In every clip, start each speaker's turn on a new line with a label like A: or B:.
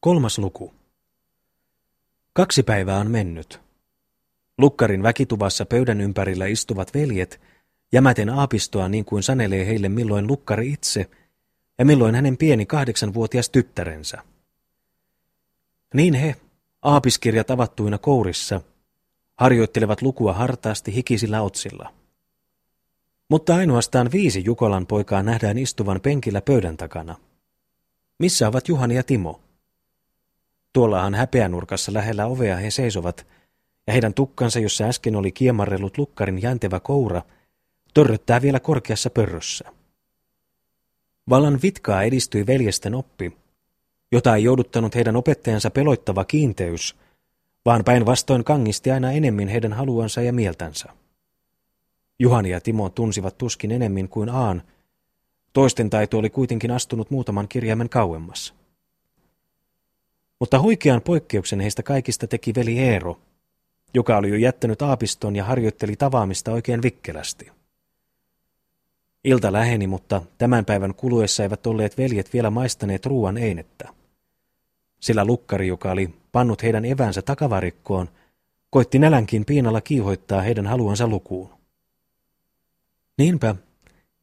A: Kolmas luku. Kaksi päivää on mennyt. Lukkarin väkituvassa pöydän ympärillä istuvat veljet, jämäten aapistoa niin kuin sanelee heille milloin lukkari itse ja milloin hänen pieni kahdeksanvuotias tyttärensä. Niin he, aapiskirjat avattuina kourissa, harjoittelevat lukua hartaasti hikisillä otsilla. Mutta ainoastaan viisi Jukolan poikaa nähdään istuvan penkillä pöydän takana. Missä ovat Juhani ja Timo? Tuollahan häpeänurkassa lähellä ovea he seisovat, ja heidän tukkansa, jossa äsken oli kiemarrellut lukkarin jäntevä koura, törröttää vielä korkeassa pörrössä. Vallan vitkaa edistyi veljesten oppi, jota ei jouduttanut heidän opettajansa peloittava kiinteys, vaan päinvastoin kangisti aina enemmän heidän haluansa ja mieltänsä. Juhani ja Timo tunsivat tuskin enemmän kuin Aan, toisten taito oli kuitenkin astunut muutaman kirjaimen kauemmas. Mutta huikean poikkeuksen heistä kaikista teki veli Eero, joka oli jo jättänyt aapiston ja harjoitteli tavaamista oikein vikkelästi. Ilta läheni, mutta tämän päivän kuluessa eivät olleet veljet vielä maistaneet ruuan einettä. Sillä lukkari, joka oli pannut heidän evänsä takavarikkoon, koitti nälänkin piinalla kiihoittaa heidän haluansa lukuun. Niinpä,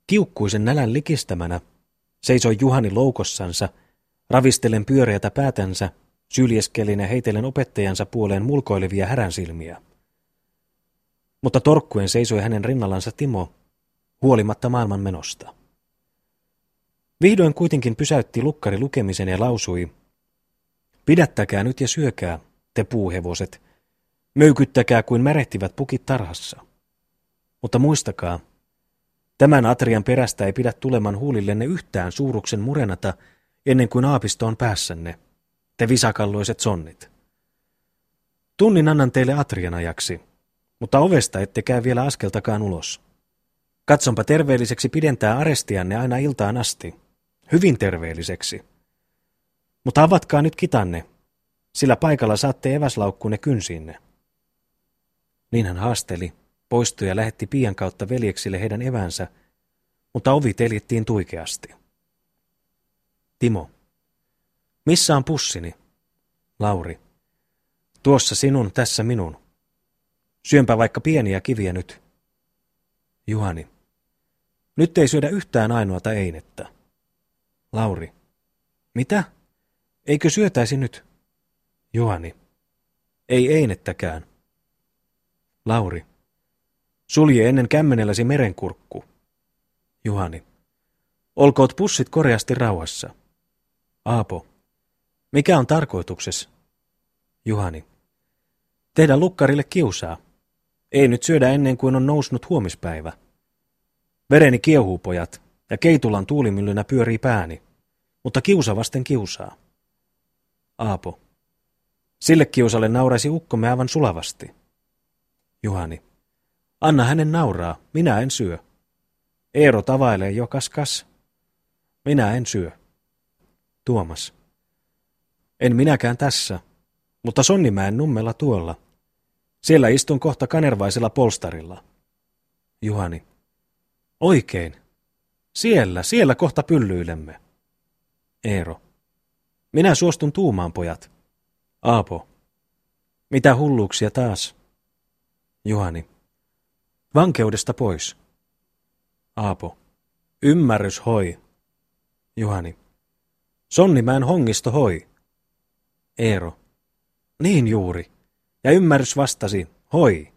A: kiukkuisen nälän likistämänä, seisoi Juhani loukossansa, ravistellen pyöreätä päätänsä syljeskellen ja heitellen opettajansa puoleen mulkoilevia häränsilmiä. Mutta torkkuen seisoi hänen rinnallansa Timo, huolimatta maailman menosta. Vihdoin kuitenkin pysäytti lukkari lukemisen ja lausui, Pidättäkää nyt ja syökää, te puuhevoset, möykyttäkää kuin märehtivät pukit tarhassa. Mutta muistakaa, tämän atrian perästä ei pidä tuleman huulillenne yhtään suuruksen murenata ennen kuin aapisto on päässänne te visakalloiset sonnit. Tunnin annan teille atrian ajaksi, mutta ovesta ette käy vielä askeltakaan ulos. Katsonpa terveelliseksi pidentää arestianne aina iltaan asti. Hyvin terveelliseksi. Mutta avatkaa nyt kitanne, sillä paikalla saatte eväslaukkunne kynsiinne. Niin hän haasteli, poistui ja lähetti pian kautta veljeksille heidän evänsä, mutta ovi teljettiin tuikeasti. Timo. Missä on pussini? Lauri. Tuossa sinun, tässä minun. Syönpä vaikka pieniä kiviä nyt. Juhani. Nyt ei syödä yhtään ainoata einettä. Lauri. Mitä? Eikö syötäisi nyt? Juhani. Ei einettäkään. Lauri. Sulje ennen kämmenelläsi merenkurkku. Juhani. Olkoot pussit koreasti rauhassa. Aapo. Mikä on tarkoituksessa? Juhani. Tehdä lukkarille kiusaa. Ei nyt syödä ennen kuin on noussut huomispäivä. Vereni kiehuu, pojat, ja keitulan tuulimyllynä pyörii pääni, mutta kiusa vasten kiusaa. Aapo. Sille kiusalle nauraisi ukkomme aivan sulavasti. Juhani. Anna hänen nauraa, minä en syö. Eero tavailee jo kas kas. Minä en syö. Tuomas. En minäkään tässä, mutta Sonnimäen nummella tuolla. Siellä istun kohta kanervaisella polstarilla. Juhani. Oikein. Siellä, siellä kohta pyllyilemme. Eero. Minä suostun tuumaan, pojat. Aapo. Mitä hulluuksia taas? Juhani. Vankeudesta pois. Aapo. Ymmärrys hoi. Juhani. Sonnimäen hongisto hoi. Eero. Niin juuri. Ja ymmärrys vastasi, hoi.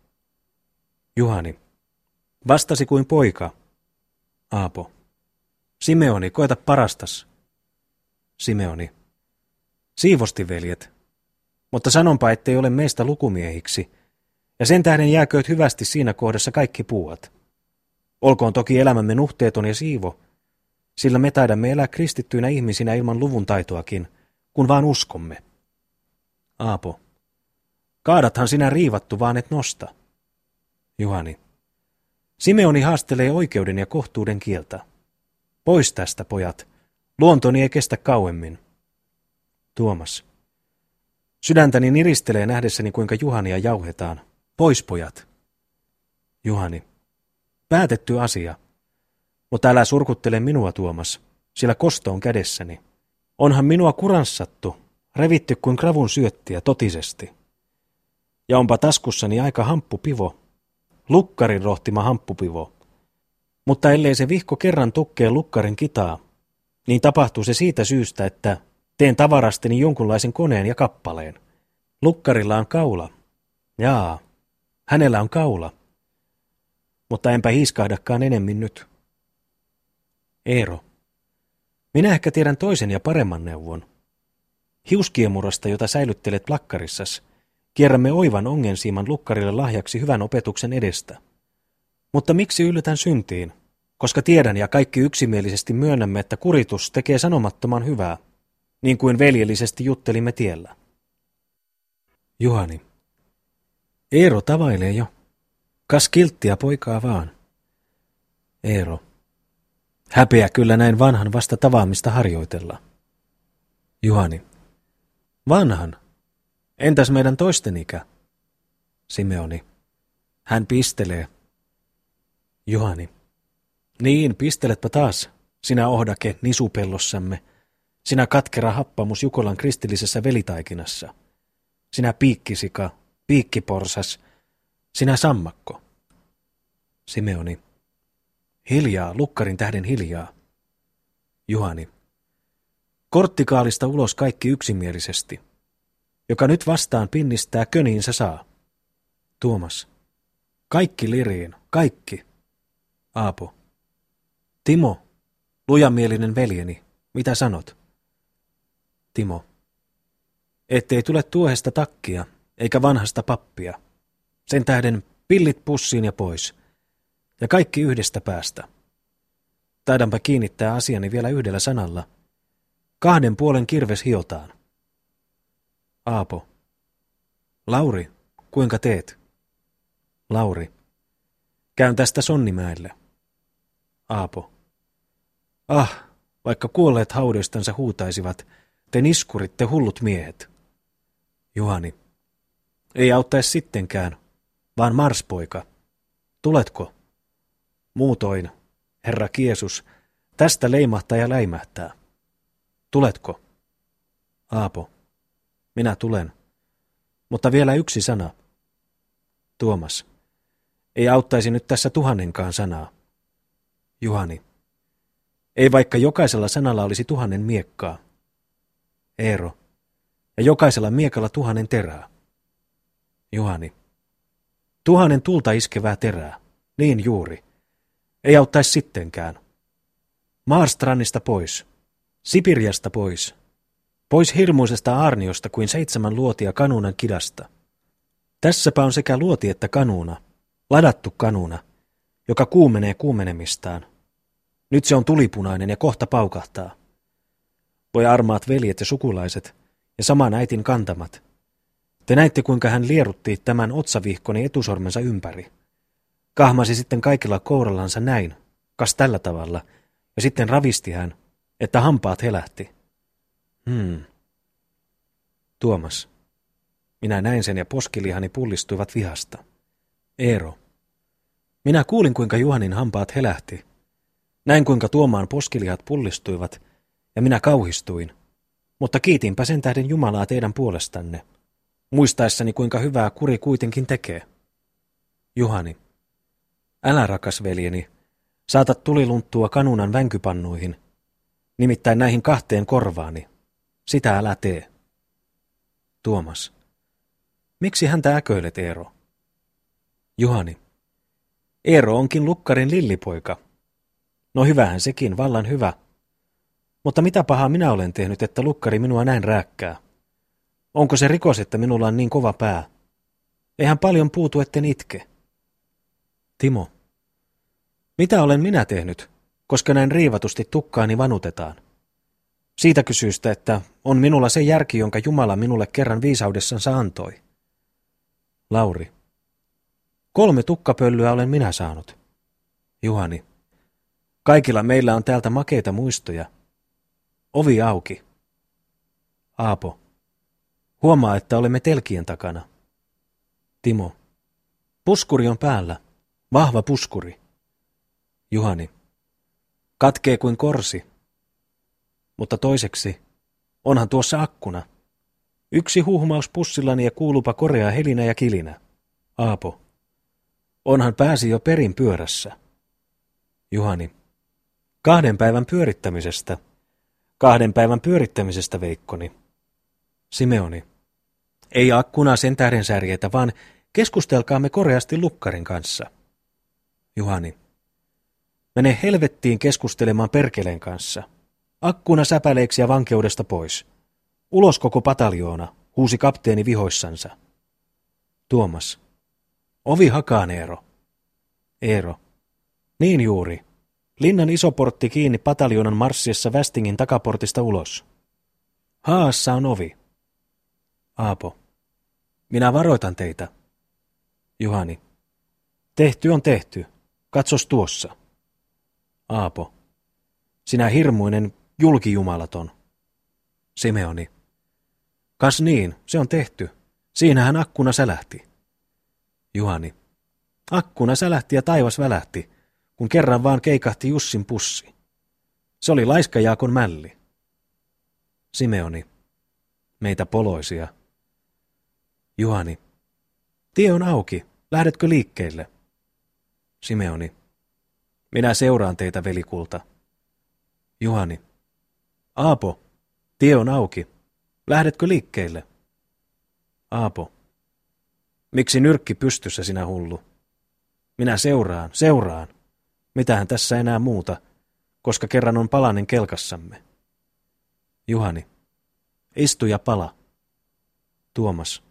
A: Juhani. Vastasi kuin poika. Aapo. Simeoni, koeta parastas. Simeoni. Siivosti, veljet. Mutta sanonpa, ettei ole meistä lukumiehiksi, ja sen tähden jääkööt hyvästi siinä kohdassa kaikki puuat. Olkoon toki elämämme nuhteeton ja siivo, sillä me taidamme elää kristittyinä ihmisinä ilman luvun taitoakin, kun vaan uskomme. Aapo. Kaadathan sinä riivattu, vaan et nosta. Juhani. Simeoni haastelee oikeuden ja kohtuuden kieltä. Pois tästä, pojat. Luontoni ei kestä kauemmin. Tuomas. Sydäntäni niristelee nähdessäni, kuinka Juhania jauhetaan. Pois, pojat. Juhani. Päätetty asia. Mutta älä surkuttele minua, Tuomas, sillä kosto on kädessäni. Onhan minua kuranssattu, revitty kuin kravun syöttiä totisesti. Ja onpa taskussani aika hamppupivo, lukkarin rohtima hamppupivo. Mutta ellei se vihko kerran tukkee lukkarin kitaa, niin tapahtuu se siitä syystä, että teen tavarasteni jonkunlaisen koneen ja kappaleen. Lukkarilla on kaula. Jaa, hänellä on kaula. Mutta enpä hiiskahdakaan enemmän nyt. Eero. Minä ehkä tiedän toisen ja paremman neuvon. Hiuskiemurasta, jota säilyttelet plakkarissas, kierrämme oivan ongensiiman lukkarille lahjaksi hyvän opetuksen edestä. Mutta miksi yllätän syntiin? Koska tiedän ja kaikki yksimielisesti myönnämme, että kuritus tekee sanomattoman hyvää, niin kuin veljellisesti juttelimme tiellä. Juhani. Eero tavailee jo. Kas kilttiä poikaa vaan. Eero. Häpeä kyllä näin vanhan vasta tavaamista harjoitella. Juhani. Vanhan? Entäs meidän toisten ikä? Simeoni. Hän pistelee. Juhani. Niin, pisteletpä taas, sinä ohdake nisupellossamme, sinä katkera happamus Jukolan kristillisessä velitaikinassa, sinä piikkisika, piikkiporsas, sinä sammakko. Simeoni. Hiljaa, lukkarin tähden hiljaa. Juhani. Korttikaalista ulos kaikki yksimielisesti. Joka nyt vastaan pinnistää, köniinsä saa. Tuomas. Kaikki liriin, kaikki. Aapo. Timo, lujamielinen veljeni, mitä sanot? Timo. Ettei tule tuohesta takkia, eikä vanhasta pappia. Sen tähden pillit pussiin ja pois. Ja kaikki yhdestä päästä. Taidanpa kiinnittää asiani vielä yhdellä sanalla. Kahden puolen kirves hiotaan. Aapo. Lauri, kuinka teet? Lauri. Käyn tästä Sonnimäelle. Aapo. Ah, vaikka kuolleet haudoistansa huutaisivat, te niskuritte hullut miehet. Juhani. Ei auttaisi sittenkään, vaan Marspoika. Tuletko? Muutoin, herra Kiesus, tästä leimahtaa ja läimähtää. Tuletko? Aapo. Minä tulen. Mutta vielä yksi sana. Tuomas. Ei auttaisi nyt tässä tuhannenkaan sanaa. Juhani. Ei vaikka jokaisella sanalla olisi tuhannen miekkaa. Eero. Ja jokaisella miekalla tuhannen terää. Juhani. Tuhannen tulta iskevää terää. Niin juuri. Ei auttaisi sittenkään. Maarstrannista pois. Sipirjasta pois. Pois hirmuisesta aarniosta kuin seitsemän luotia kanuunan kidasta. Tässäpä on sekä luoti että kanuuna, ladattu kanuuna, joka kuumenee kuumenemistaan – nyt se on tulipunainen ja kohta paukahtaa. Voi armaat veljet ja sukulaiset ja saman äitin kantamat. Te näitte, kuinka hän lierutti tämän otsavihkoni etusormensa ympäri. Kahmasi sitten kaikilla kourallansa näin, kas tällä tavalla, ja sitten ravisti hän, että hampaat helähti. Hmm. Tuomas. Minä näin sen ja poskilihani pullistuivat vihasta. Eero. Minä kuulin, kuinka Juhanin hampaat helähti, näin kuinka tuomaan poskilihat pullistuivat, ja minä kauhistuin. Mutta kiitinpä sen tähden Jumalaa teidän puolestanne, muistaessani kuinka hyvää kuri kuitenkin tekee. Juhani, älä rakas veljeni, saatat tulilunttua kanunan vänkypannuihin, nimittäin näihin kahteen korvaani. Sitä älä tee. Tuomas, miksi häntä äköilet Eero? Juhani, Eero onkin lukkarin lillipoika, No hyvähän sekin, vallan hyvä. Mutta mitä pahaa minä olen tehnyt, että lukkari minua näin rääkkää? Onko se rikos, että minulla on niin kova pää? Eihän paljon puutu, etten itke. Timo. Mitä olen minä tehnyt, koska näin riivatusti tukkaani vanutetaan? Siitä kysyystä, että on minulla se järki, jonka Jumala minulle kerran viisaudessansa antoi. Lauri. Kolme tukkapöllyä olen minä saanut. Juhani. Kaikilla meillä on täältä makeita muistoja. Ovi auki. Aapo. Huomaa, että olemme telkien takana. Timo. Puskuri on päällä. Vahva puskuri. Juhani. Katkee kuin korsi. Mutta toiseksi, onhan tuossa akkuna. Yksi huhmaus pussillani ja kuulupa korea helinä ja kilinä. Aapo. Onhan pääsi jo perin pyörässä. Juhani. Kahden päivän pyörittämisestä. Kahden päivän pyörittämisestä, Veikkoni. Simeoni. Ei akkuna sen tähden särjetä, vaan keskustelkaamme koreasti lukkarin kanssa. Juhani. Mene helvettiin keskustelemaan perkeleen kanssa. Akkuna säpäleiksi ja vankeudesta pois. Ulos koko pataljoona, huusi kapteeni vihoissansa. Tuomas. Ovi hakaan, Eero. Eero. Niin juuri. Linnan iso portti kiinni pataljonan marssiessa Västingin takaportista ulos. Haassa on ovi. Aapo. Minä varoitan teitä. Juhani. Tehty on tehty. Katsos tuossa. Aapo. Sinä hirmuinen julkijumalaton. Simeoni. Kas niin, se on tehty. Siinähän akkuna sälähti. Juhani. Akkuna sälähti ja taivas välähti, kun kerran vaan keikahti Jussin pussi. Se oli laiskajaakon mälli. Simeoni. Meitä poloisia. Juhani. Tie on auki. Lähdetkö liikkeelle? Simeoni. Minä seuraan teitä, velikulta. Juhani. Aapo, tie on auki. Lähdetkö liikkeelle? Aapo. Miksi nyrkki pystyssä sinä hullu? Minä seuraan, seuraan. Mitähän tässä enää muuta, koska kerran on palanen kelkassamme. Juhani. Istu ja pala. Tuomas.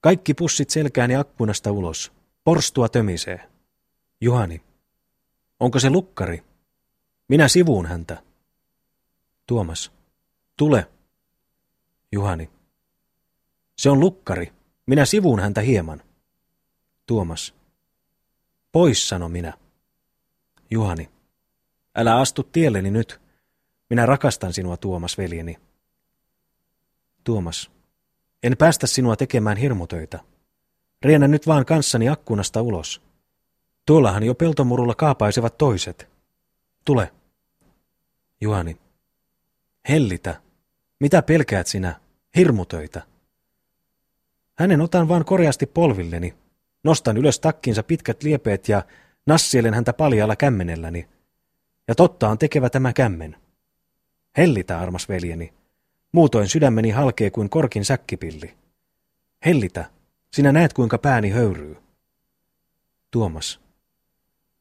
A: Kaikki pussit selkään ja akkunasta ulos. Porstua tömisee. Juhani. Onko se lukkari? Minä sivuun häntä. Tuomas. Tule. Juhani. Se on lukkari. Minä sivuun häntä hieman. Tuomas. Pois, sano minä. Juhani. Älä astu tielleni nyt. Minä rakastan sinua, Tuomas, veljeni. Tuomas. En päästä sinua tekemään hirmutöitä. Riennä nyt vaan kanssani akkunasta ulos. Tuollahan jo peltomurulla kaapaisevat toiset. Tule. Juhani. Hellitä. Mitä pelkäät sinä? Hirmutöitä. Hänen otan vaan koreasti polvilleni. Nostan ylös takkinsa pitkät liepeet ja nassielen häntä paljalla kämmenelläni. Ja totta on tekevä tämä kämmen. Hellitä, armas veljeni. Muutoin sydämeni halkee kuin korkin säkkipilli. Hellitä, sinä näet kuinka pääni höyryy. Tuomas.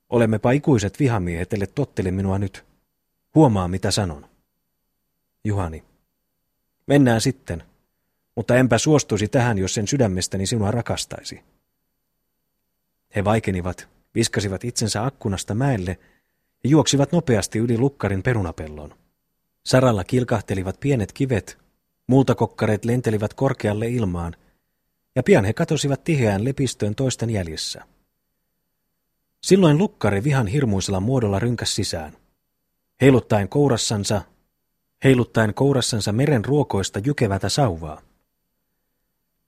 A: Olemmepa ikuiset vihamiehet, ellei tottele minua nyt. Huomaa, mitä sanon. Juhani. Mennään sitten, mutta enpä suostuisi tähän, jos sen sydämestäni sinua rakastaisi. He vaikenivat, viskasivat itsensä akkunasta mäelle ja juoksivat nopeasti yli lukkarin perunapellon. Saralla kilkahtelivat pienet kivet, multakokkareet lentelivät korkealle ilmaan, ja pian he katosivat tiheään lepistöön toisten jäljessä. Silloin lukkari vihan hirmuisella muodolla rynkäs sisään. Heiluttaen kourassansa, heiluttaen kourassansa meren ruokoista jykevätä sauvaa.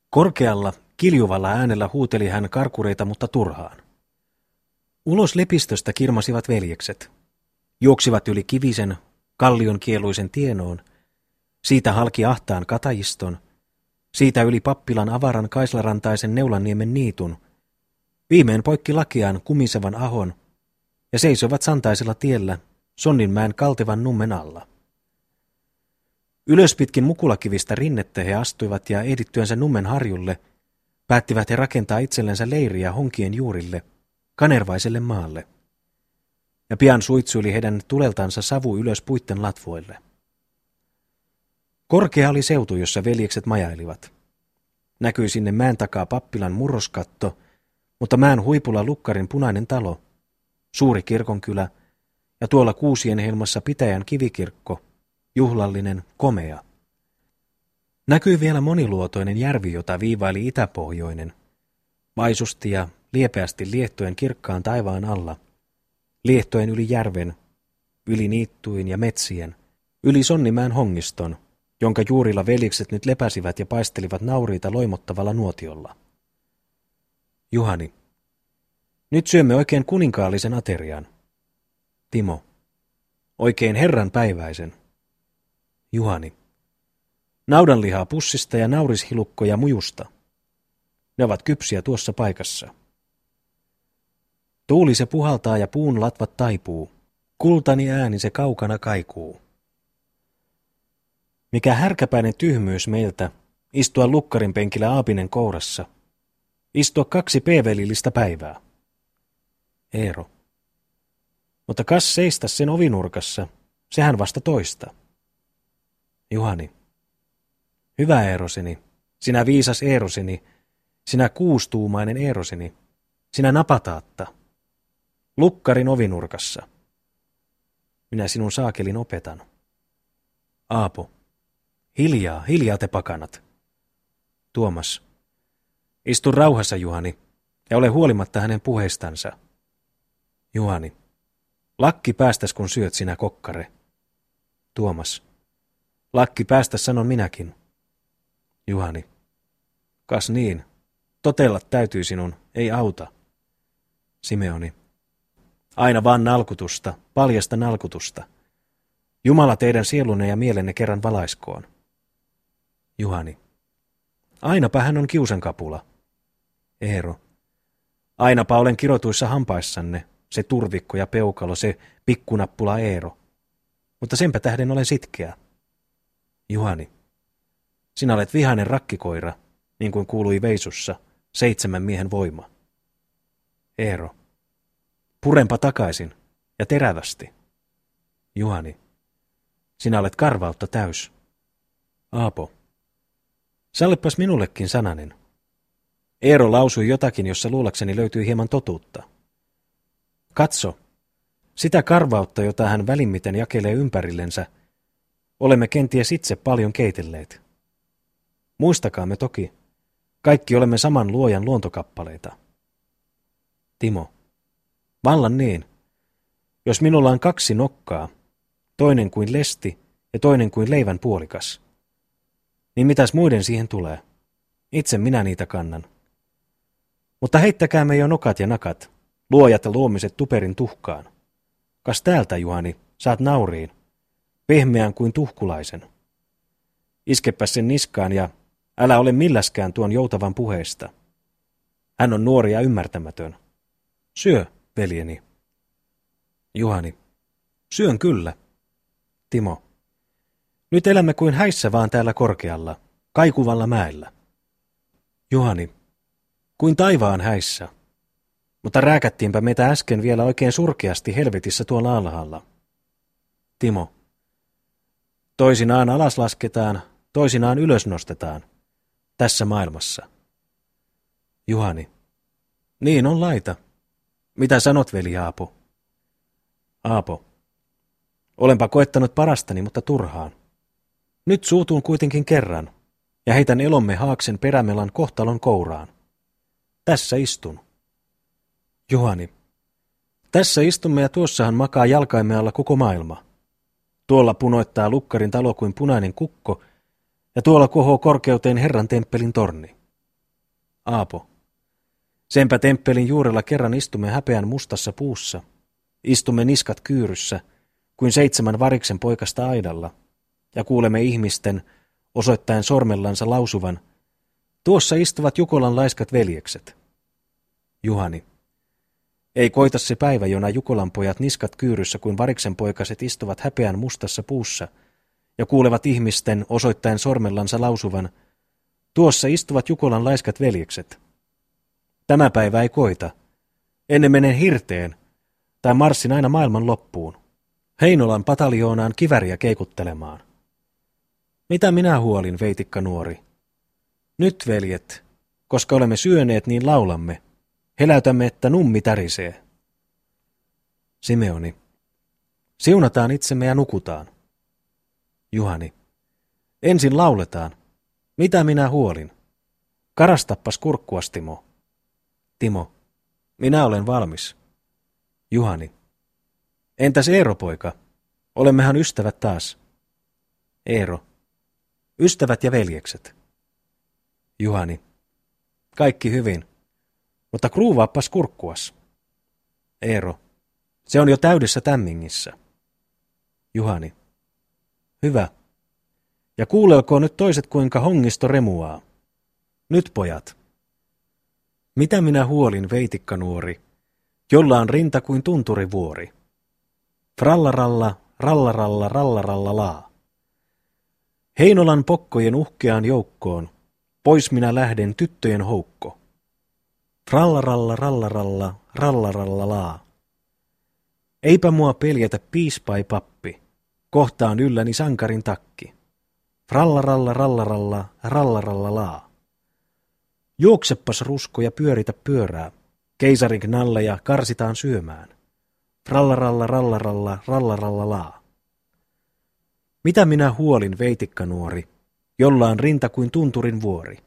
A: Korkealla, kiljuvalla äänellä huuteli hän karkureita, mutta turhaan. Ulos lepistöstä kirmasivat veljekset. Juoksivat yli kivisen, kallion kieluisen tienoon, siitä halki ahtaan katajiston, siitä yli pappilan avaran kaislarantaisen Neulanniemen niitun, viimein poikki lakiaan kumisevan ahon ja seisovat santaisella tiellä Sonninmäen kaltevan nummen alla. Ylös pitkin mukulakivistä rinnettä he astuivat ja ehdittyänsä nummen harjulle, päättivät he rakentaa itsellensä leiriä honkien juurille, kanervaiselle maalle ja pian suitsuili heidän tuleltansa savu ylös puitten latvoille. Korkea oli seutu, jossa veljekset majailivat. Näkyi sinne mäen takaa pappilan murroskatto, mutta mäen huipulla lukkarin punainen talo, suuri kirkonkylä ja tuolla kuusien helmassa pitäjän kivikirkko, juhlallinen, komea. Näkyi vielä moniluotoinen järvi, jota viivaili itäpohjoinen, vaisusti ja liepeästi liettojen kirkkaan taivaan alla – liehtoen yli järven, yli niittuin ja metsien, yli Sonnimään hongiston, jonka juurilla veljekset nyt lepäsivät ja paistelivat nauriita loimottavalla nuotiolla. Juhani. Nyt syömme oikein kuninkaallisen aterian. Timo. Oikein herran päiväisen. Juhani. Naudanlihaa pussista ja naurishilukkoja mujusta. Ne ovat kypsiä tuossa paikassa. Tuuli se puhaltaa ja puun latvat taipuu. Kultani ääni se kaukana kaikuu. Mikä härkäpäinen tyhmyys meiltä, istua lukkarin penkillä aapinen kourassa. Istua kaksi peevelillistä päivää. Eero. Mutta kas seistä sen ovinurkassa, sehän vasta toista. Juhani. Hyvä Eeroseni, sinä viisas Eeroseni, sinä kuustuumainen Eeroseni, sinä napataatta. Lukkarin ovinurkassa. Minä sinun saakelin opetan. Aapo. Hiljaa, hiljaa te pakanat. Tuomas. Istu rauhassa, Juhani, ja ole huolimatta hänen puheistansa. Juhani. Lakki päästäs, kun syöt sinä kokkare. Tuomas. Lakki päästä sanon minäkin. Juhani. Kas niin. Totella täytyy sinun, ei auta. Simeoni. Aina vaan nalkutusta, paljasta nalkutusta. Jumala teidän sielunne ja mielenne kerran valaiskoon. Juhani. Ainapa hän on kiusankapula. Eero. Ainapa olen kirotuissa hampaissanne, se turvikko ja peukalo, se pikkunappula Eero. Mutta senpä tähden olen sitkeä. Juhani. Sinä olet vihainen rakkikoira, niin kuin kuului Veisussa, seitsemän miehen voima. Eero. Purempa takaisin, ja terävästi. Juhani. Sinä olet karvautta täys. Aapo. Sallipas minullekin sananen. Eero lausui jotakin, jossa luulakseni löytyi hieman totuutta. Katso, sitä karvautta, jota hän välimmiten jakelee ympärillensä, olemme kenties itse paljon keitelleet. Muistakaamme toki, kaikki olemme saman luojan luontokappaleita. Timo. Vallan niin. Jos minulla on kaksi nokkaa, toinen kuin lesti ja toinen kuin leivän puolikas, niin mitäs muiden siihen tulee? Itse minä niitä kannan. Mutta heittäkäämme jo nokat ja nakat, luojat ja luomiset tuperin tuhkaan. Kas täältä, Juhani, saat nauriin, pehmeän kuin tuhkulaisen. Iskepä sen niskaan ja älä ole milläskään tuon joutavan puheesta. Hän on nuori ja ymmärtämätön. Syö, veljeni. Juhani. Syön kyllä. Timo. Nyt elämme kuin häissä vaan täällä korkealla, kaikuvalla mäellä. Juhani. Kuin taivaan häissä. Mutta rääkättiinpä meitä äsken vielä oikein surkeasti helvetissä tuolla alhaalla. Timo. Toisinaan alas lasketaan, toisinaan ylös nostetaan. Tässä maailmassa. Juhani. Niin on laita. Mitä sanot, veli Aapo? Aapo. Olenpa koettanut parastani, mutta turhaan. Nyt suutuun kuitenkin kerran, ja heitän elomme haaksen perämelan kohtalon kouraan. Tässä istun. Juhani. Tässä istumme ja tuossahan makaa jalkaimme alla koko maailma. Tuolla punoittaa lukkarin talo kuin punainen kukko, ja tuolla kohoo korkeuteen Herran temppelin torni. Aapo. Senpä temppelin juurella kerran istumme häpeän mustassa puussa. Istumme niskat kyyryssä, kuin seitsemän variksen poikasta aidalla, ja kuulemme ihmisten, osoittaen sormellansa lausuvan, tuossa istuvat Jukolan laiskat veljekset. Juhani. Ei koita se päivä, jona Jukolan pojat niskat kyyryssä kuin variksen poikaset istuvat häpeän mustassa puussa ja kuulevat ihmisten osoittaen sormellansa lausuvan, tuossa istuvat Jukolan laiskat veljekset. Tämä päivä ei koita. Ennen menen hirteen, tai marssin aina maailman loppuun. Heinolan pataljoonaan kiväriä keikuttelemaan. Mitä minä huolin, veitikka nuori? Nyt, veljet, koska olemme syöneet, niin laulamme. Heläytämme, että nummi tärisee. Simeoni. Siunataan itsemme ja nukutaan. Juhani. Ensin lauletaan. Mitä minä huolin? Karastappas kurkkuas, Timo. Timo. Minä olen valmis. Juhani. Entäs Eero, poika? Olemmehan ystävät taas. Eero. Ystävät ja veljekset. Juhani. Kaikki hyvin. Mutta kruuvaappas kurkkuas. Eero. Se on jo täydessä tämmingissä. Juhani. Hyvä. Ja kuulelkoon nyt toiset, kuinka hongisto remuaa. Nyt pojat. Mitä minä huolin, veitikkanuori, jolla on rinta kuin tunturivuori? Frallaralla, rallaralla, rallaralla laa. Heinolan pokkojen uhkeaan joukkoon, pois minä lähden tyttöjen houkko. Frallaralla, rallaralla, rallaralla laa. Eipä mua peljätä piispai pappi, kohtaan ylläni sankarin takki. Frallaralla, rallaralla, rallaralla laa. Juokseppas rusko ja pyöritä pyörää, keisarin knalleja karsitaan syömään. Frallaralla, rallaralla, rallaralla laa. Mitä minä huolin, veitikkanuori, jolla on rinta kuin tunturin vuori?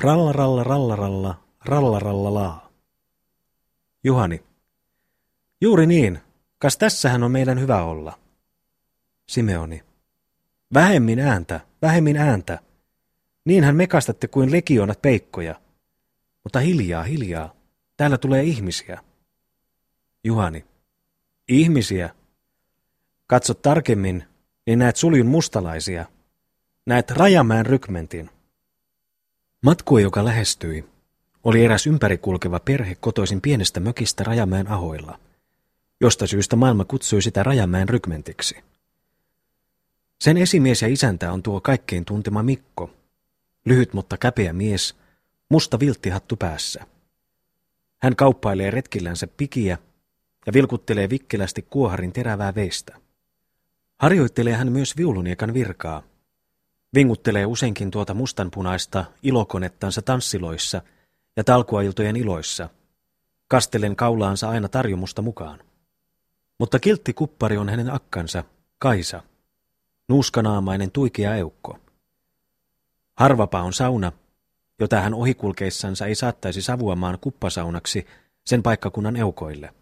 A: Frallaralla, rallaralla, rallaralla laa. Juhani. Juuri niin. Kas tässähän on meidän hyvä olla. Simeoni. Vähemmin ääntä, vähemmin ääntä. Niinhän mekastatte kuin legionat peikkoja. Mutta hiljaa, hiljaa. Täällä tulee ihmisiä. Juhani. Ihmisiä. Katso tarkemmin, niin näet suljun mustalaisia. Näet Rajamäen rykmentin. Matkue, joka lähestyi, oli eräs ympärikulkeva perhe kotoisin pienestä mökistä Rajamäen ahoilla, josta syystä maailma kutsui sitä Rajamäen rykmentiksi. Sen esimies ja isäntä on tuo kaikkein tuntema Mikko, lyhyt mutta käpeä mies, musta vilttihattu päässä. Hän kauppailee retkillänsä pikiä ja vilkuttelee vikkelästi kuoharin terävää veistä. Harjoittelee hän myös viuluniekan virkaa. Vinguttelee useinkin tuota mustanpunaista ilokonettansa tanssiloissa ja talkuailtojen iloissa. Kastelen kaulaansa aina tarjomusta mukaan. Mutta kiltti kuppari on hänen akkansa, Kaisa, nuuskanaamainen tuikea eukko. Harvapa on sauna, jota hän ohikulkeissansa ei saattaisi savuamaan kuppasaunaksi sen paikkakunnan eukoille.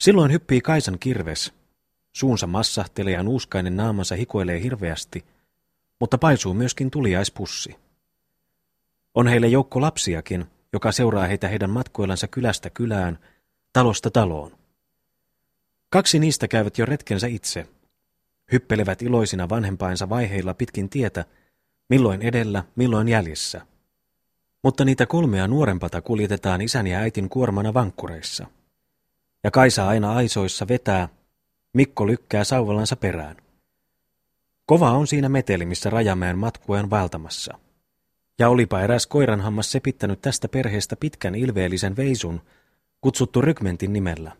A: Silloin hyppii Kaisan kirves, suunsa massahtelee ja nuuskainen naamansa hikoilee hirveästi, mutta paisuu myöskin tuliaispussi. On heille joukko lapsiakin, joka seuraa heitä heidän matkoillansa kylästä kylään, talosta taloon. Kaksi niistä käyvät jo retkensä itse. Hyppelevät iloisina vanhempainsa vaiheilla pitkin tietä, milloin edellä, milloin jäljessä. Mutta niitä kolmea nuorempata kuljetetaan isän ja äitin kuormana vankkureissa. Ja Kaisa aina aisoissa vetää, Mikko lykkää sauvallansa perään. Kova on siinä meteli, missä Rajamäen matkueen valtamassa. Ja olipa eräs koiranhammas sepittänyt tästä perheestä pitkän ilveellisen veisun, kutsuttu rykmentin nimellä.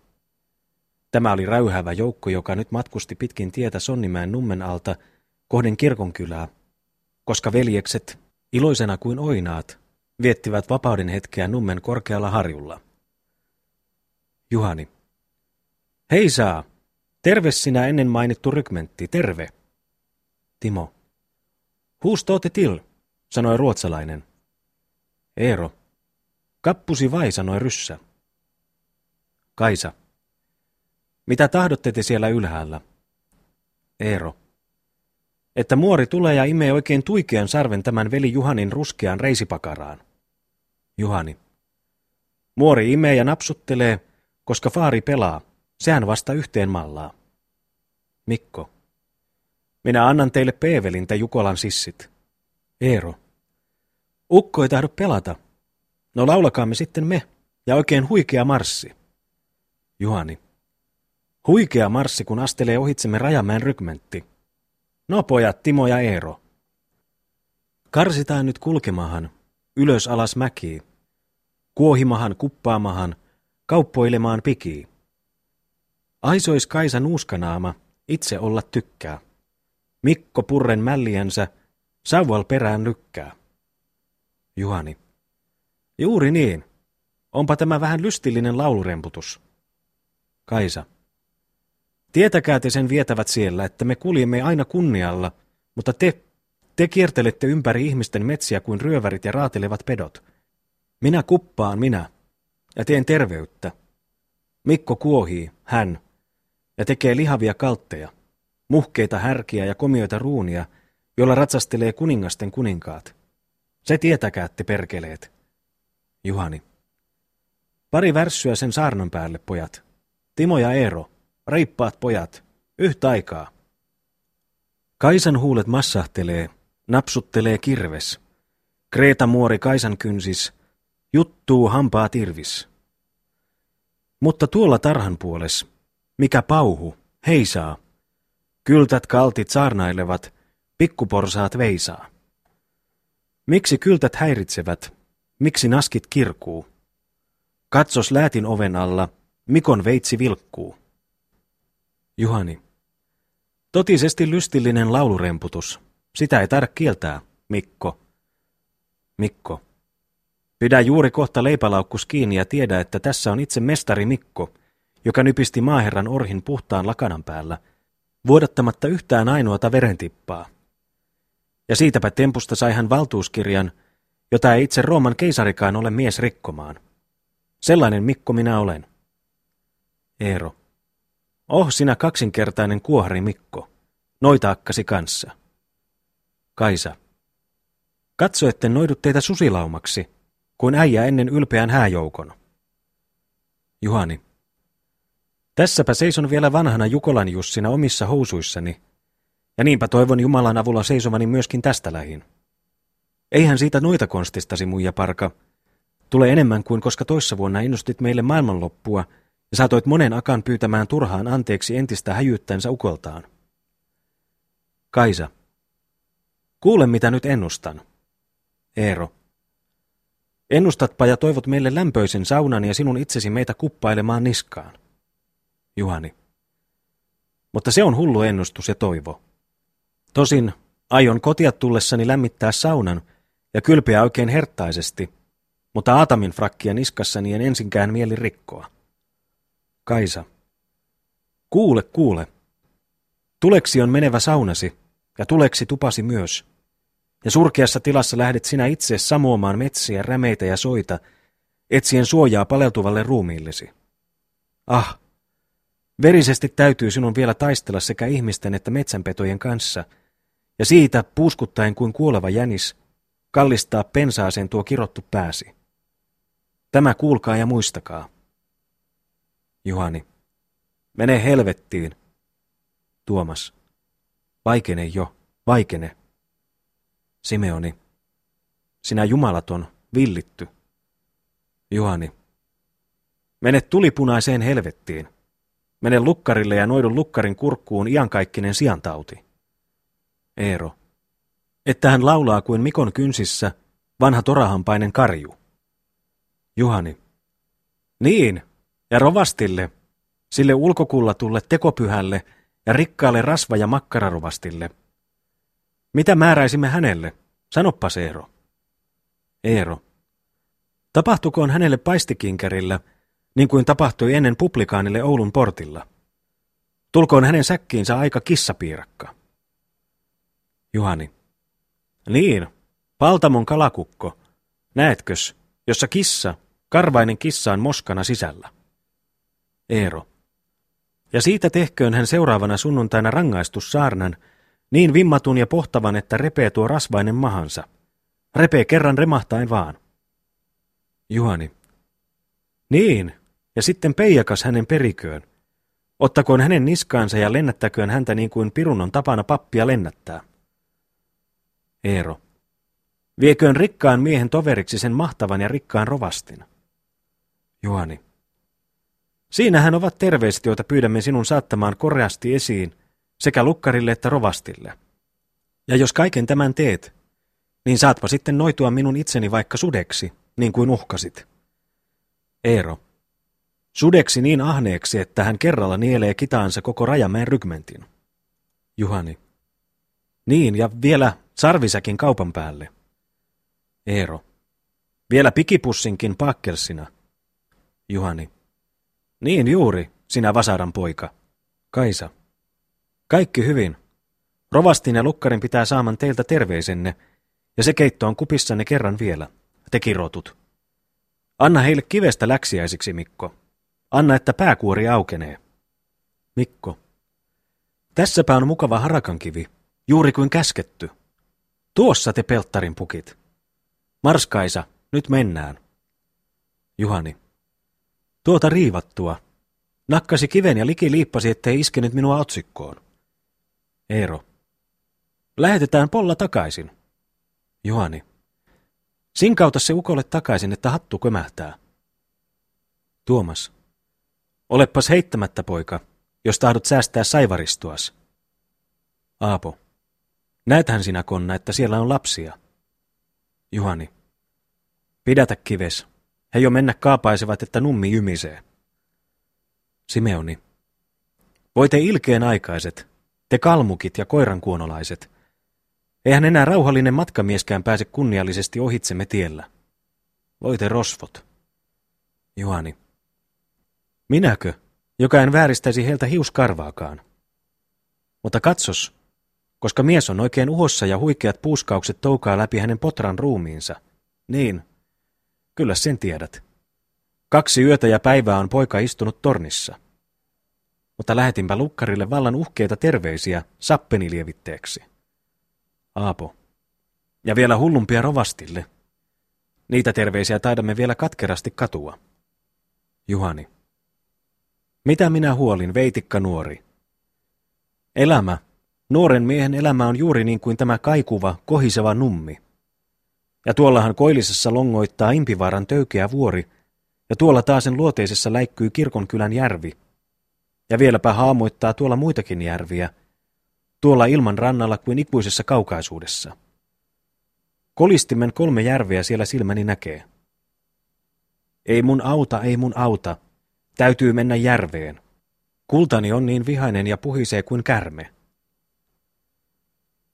A: Tämä oli räyhävä joukko, joka nyt matkusti pitkin tietä Sonnimäen nummen alta kohden kirkonkylää, koska veljekset, iloisena kuin oinaat, viettivät vapauden hetkeä nummen korkealla harjulla. Juhani. Hei saa! Terve sinä ennen mainittu rykmentti, terve! Timo. Huustoote til, sanoi ruotsalainen. Eero. Kappusi vai, sanoi ryssä. Kaisa. Mitä tahdotte te siellä ylhäällä? Eero. Että muori tulee ja imee oikein tuikean sarven tämän veli Juhanin ruskean reisipakaraan. Juhani. Muori imee ja napsuttelee, koska faari pelaa. Sehän vasta yhteen mallaa. Mikko. Minä annan teille Peevelintä Jukolan sissit. Eero. Ukko ei tahdo pelata. No laulakaamme sitten me, ja oikein huikea marssi. Juhani. Huikea marssi, kun astelee ohitsemme Rajamäen rykmentti. No pojat, Timo ja Eero. Karsitaan nyt kulkemahan, ylös alas mäkiin. Kuohimahan, kuppaamahan, kauppoilemaan pikii. Aisois Kaisa nuuskanaama, itse olla tykkää. Mikko purren mälliänsä, sauval perään lykkää. Juhani. Juuri niin. Onpa tämä vähän lystillinen lauluremputus. Kaisa. Tietäkää te sen vietävät siellä, että me kuljemme aina kunnialla, mutta te, te kiertelette ympäri ihmisten metsiä kuin ryövärit ja raatelevat pedot. Minä kuppaan minä, ja teen terveyttä. Mikko kuohii, hän, ja tekee lihavia kaltteja, muhkeita härkiä ja komioita ruunia, jolla ratsastelee kuningasten kuninkaat. Se tietäkäätte perkeleet. Juhani. Pari värssyä sen saarnan päälle, pojat. Timo ja Eero, reippaat pojat, yhtä aikaa. Kaisan huulet massahtelee, napsuttelee kirves. Kreeta muori Kaisan kynsis, juttuu hampaa tirvis. Mutta tuolla tarhan puoles, mikä pauhu, heisaa. Kyltät kaltit saarnailevat, pikkuporsaat veisaa. Miksi kyltät häiritsevät, miksi naskit kirkuu? Katsos läätin oven alla, Mikon veitsi vilkkuu. Juhani. Totisesti lystillinen lauluremputus. Sitä ei taida kieltää, Mikko. Mikko. Pidä juuri kohta leipälaukkus kiinni ja tiedä, että tässä on itse mestari Mikko, joka nypisti maaherran orhin puhtaan lakanan päällä, vuodattamatta yhtään ainoata verentippaa. Ja siitäpä tempusta sai hän valtuuskirjan, jota ei itse Rooman keisarikaan ole mies rikkomaan. Sellainen Mikko minä olen. Eero. Oh, sinä kaksinkertainen kuohari Mikko, noita akkasi kanssa. Kaisa. Katso, etten noidu teitä susilaumaksi, kuin äijä ennen ylpeän hääjoukon. Juhani. Tässäpä seison vielä vanhana Jukolan Jussina omissa housuissani, ja niinpä toivon Jumalan avulla seisovani myöskin tästä lähin. Eihän siitä noita konstistasi, muija parka. Tule enemmän kuin koska toissa vuonna innustit meille maailmanloppua ja saatoit monen akan pyytämään turhaan anteeksi entistä häjyyttänsä ukoltaan. Kaisa. Kuule, mitä nyt ennustan. Eero. Ennustatpa ja toivot meille lämpöisen saunan ja sinun itsesi meitä kuppailemaan niskaan. Juhani. Mutta se on hullu ennustus ja toivo. Tosin aion kotia tullessani lämmittää saunan ja kylpeä oikein herttaisesti, mutta Aatamin frakkia niskassani en ensinkään mieli rikkoa. Kaisa. Kuule, kuule. Tuleksi on menevä saunasi, ja tuleksi tupasi myös. Ja surkeassa tilassa lähdet sinä itse samoamaan metsiä, rämeitä ja soita, etsien suojaa paleltuvalle ruumiillesi. Ah, verisesti täytyy sinun vielä taistella sekä ihmisten että metsänpetojen kanssa, ja siitä puuskuttaen kuin kuoleva jänis, kallistaa pensaaseen tuo kirottu pääsi. Tämä kuulkaa ja muistakaa. Juhani. Mene helvettiin. Tuomas. Vaikene jo, vaikene. Simeoni. Sinä jumalaton, villitty. Juhani. Mene tulipunaiseen helvettiin. Mene lukkarille ja noidun lukkarin kurkkuun iankaikkinen siantauti. Eero. Että hän laulaa kuin Mikon kynsissä vanha torahampainen karju. Juhani. Niin, ja rovastille, sille ulkokullatulle tekopyhälle ja rikkaalle rasva- ja makkararovastille. Mitä määräisimme hänelle? Sanoppa Eero. Eero. Tapahtukoon hänelle paistikinkärillä, niin kuin tapahtui ennen publikaanille Oulun portilla. Tulkoon hänen säkkiinsä aika kissapiirakka. Juhani. Niin, Paltamon kalakukko. Näetkös, jossa kissa, karvainen kissa on moskana sisällä. Eero. Ja siitä tehköön hän seuraavana sunnuntaina rangaistussaarnan, niin vimmatun ja pohtavan, että repee tuo rasvainen mahansa. Repee kerran remahtain vaan. Juhani. Niin, ja sitten peijakas hänen periköön. Ottakoon hänen niskaansa ja lennättäköön häntä niin kuin Pirun on tapana pappia lennättää. Eero. Vieköön rikkaan miehen toveriksi sen mahtavan ja rikkaan rovastin. Juhani. Siinähän ovat terveiset, joita pyydämme sinun saattamaan koreasti esiin, sekä lukkarille että rovastille. Ja jos kaiken tämän teet, niin saatpa sitten noitua minun itseni vaikka sudeksi, niin kuin uhkasit. Eero. Sudeksi niin ahneeksi, että hän kerralla nielee kitaansa koko Rajamäen rykmentin. Juhani. Niin, ja vielä sarvisäkin kaupan päälle. Eero. Vielä pikipussinkin pakkelsina. Juhani. Niin juuri, sinä Vasaran poika. Kaisa. Kaikki hyvin. Rovastin ja lukkarin pitää saaman teiltä terveisenne, ja se keitto on kupissanne kerran vielä. Te kirotut. Anna heille kivestä läksiäisiksi, Mikko. Anna, että pääkuori aukenee. Mikko. Tässäpä on mukava harakankivi, juuri kuin käsketty. Tuossa te pelttarin pukit. Marskaisa, nyt mennään. Juhani. Tuota riivattua. Nakkasi kiven ja liki liippasi, ettei iskenyt minua otsikkoon. Eero. Lähetetään polla takaisin. Juhani. Sinkauta se ukolle takaisin, että hattu kömähtää. Tuomas. Olepas heittämättä, poika, jos tahdot säästää saivaristuas. Aapo. Näethän sinä, Konna, että siellä on lapsia. Juhani. Pidätä kives. He jo mennä kaapaisevat, että nummi ymisee. Simeoni. Voitte ilkeen aikaiset, te kalmukit ja koirankuonolaiset. Eihän enää rauhallinen matkamieskään pääse kunniallisesti ohitsemme tiellä. Voite rosvot. Juhani. Minäkö, joka en vääristäisi heiltä hiuskarvaakaan? Mutta katsos, koska mies on oikein uhossa ja huikeat puuskaukset toukaa läpi hänen potran ruumiinsa. Niin, kyllä sen tiedät. Kaksi yötä ja päivää on poika istunut tornissa. Mutta lähetinpä lukkarille vallan uhkeita terveisiä sappenilievitteeksi. Aapo. Ja vielä hullumpia rovastille. Niitä terveisiä taidamme vielä katkerasti katua. Juhani. Mitä minä huolin, veitikka nuori? Elämä, nuoren miehen elämä on juuri niin kuin tämä kaikuva, kohiseva nummi. Ja tuollahan koillisessa longoittaa Impivaaran töykeä vuori, ja tuolla taasen luoteisessa läikkyy kirkonkylän järvi. Ja vieläpä haamoittaa tuolla muitakin järviä, tuolla ilman rannalla kuin ikuisessa kaukaisuudessa. Kolistimen kolme järveä siellä silmäni näkee. Ei mun auta, ei mun auta, täytyy mennä järveen. Kultani on niin vihainen ja puhisee kuin kärme.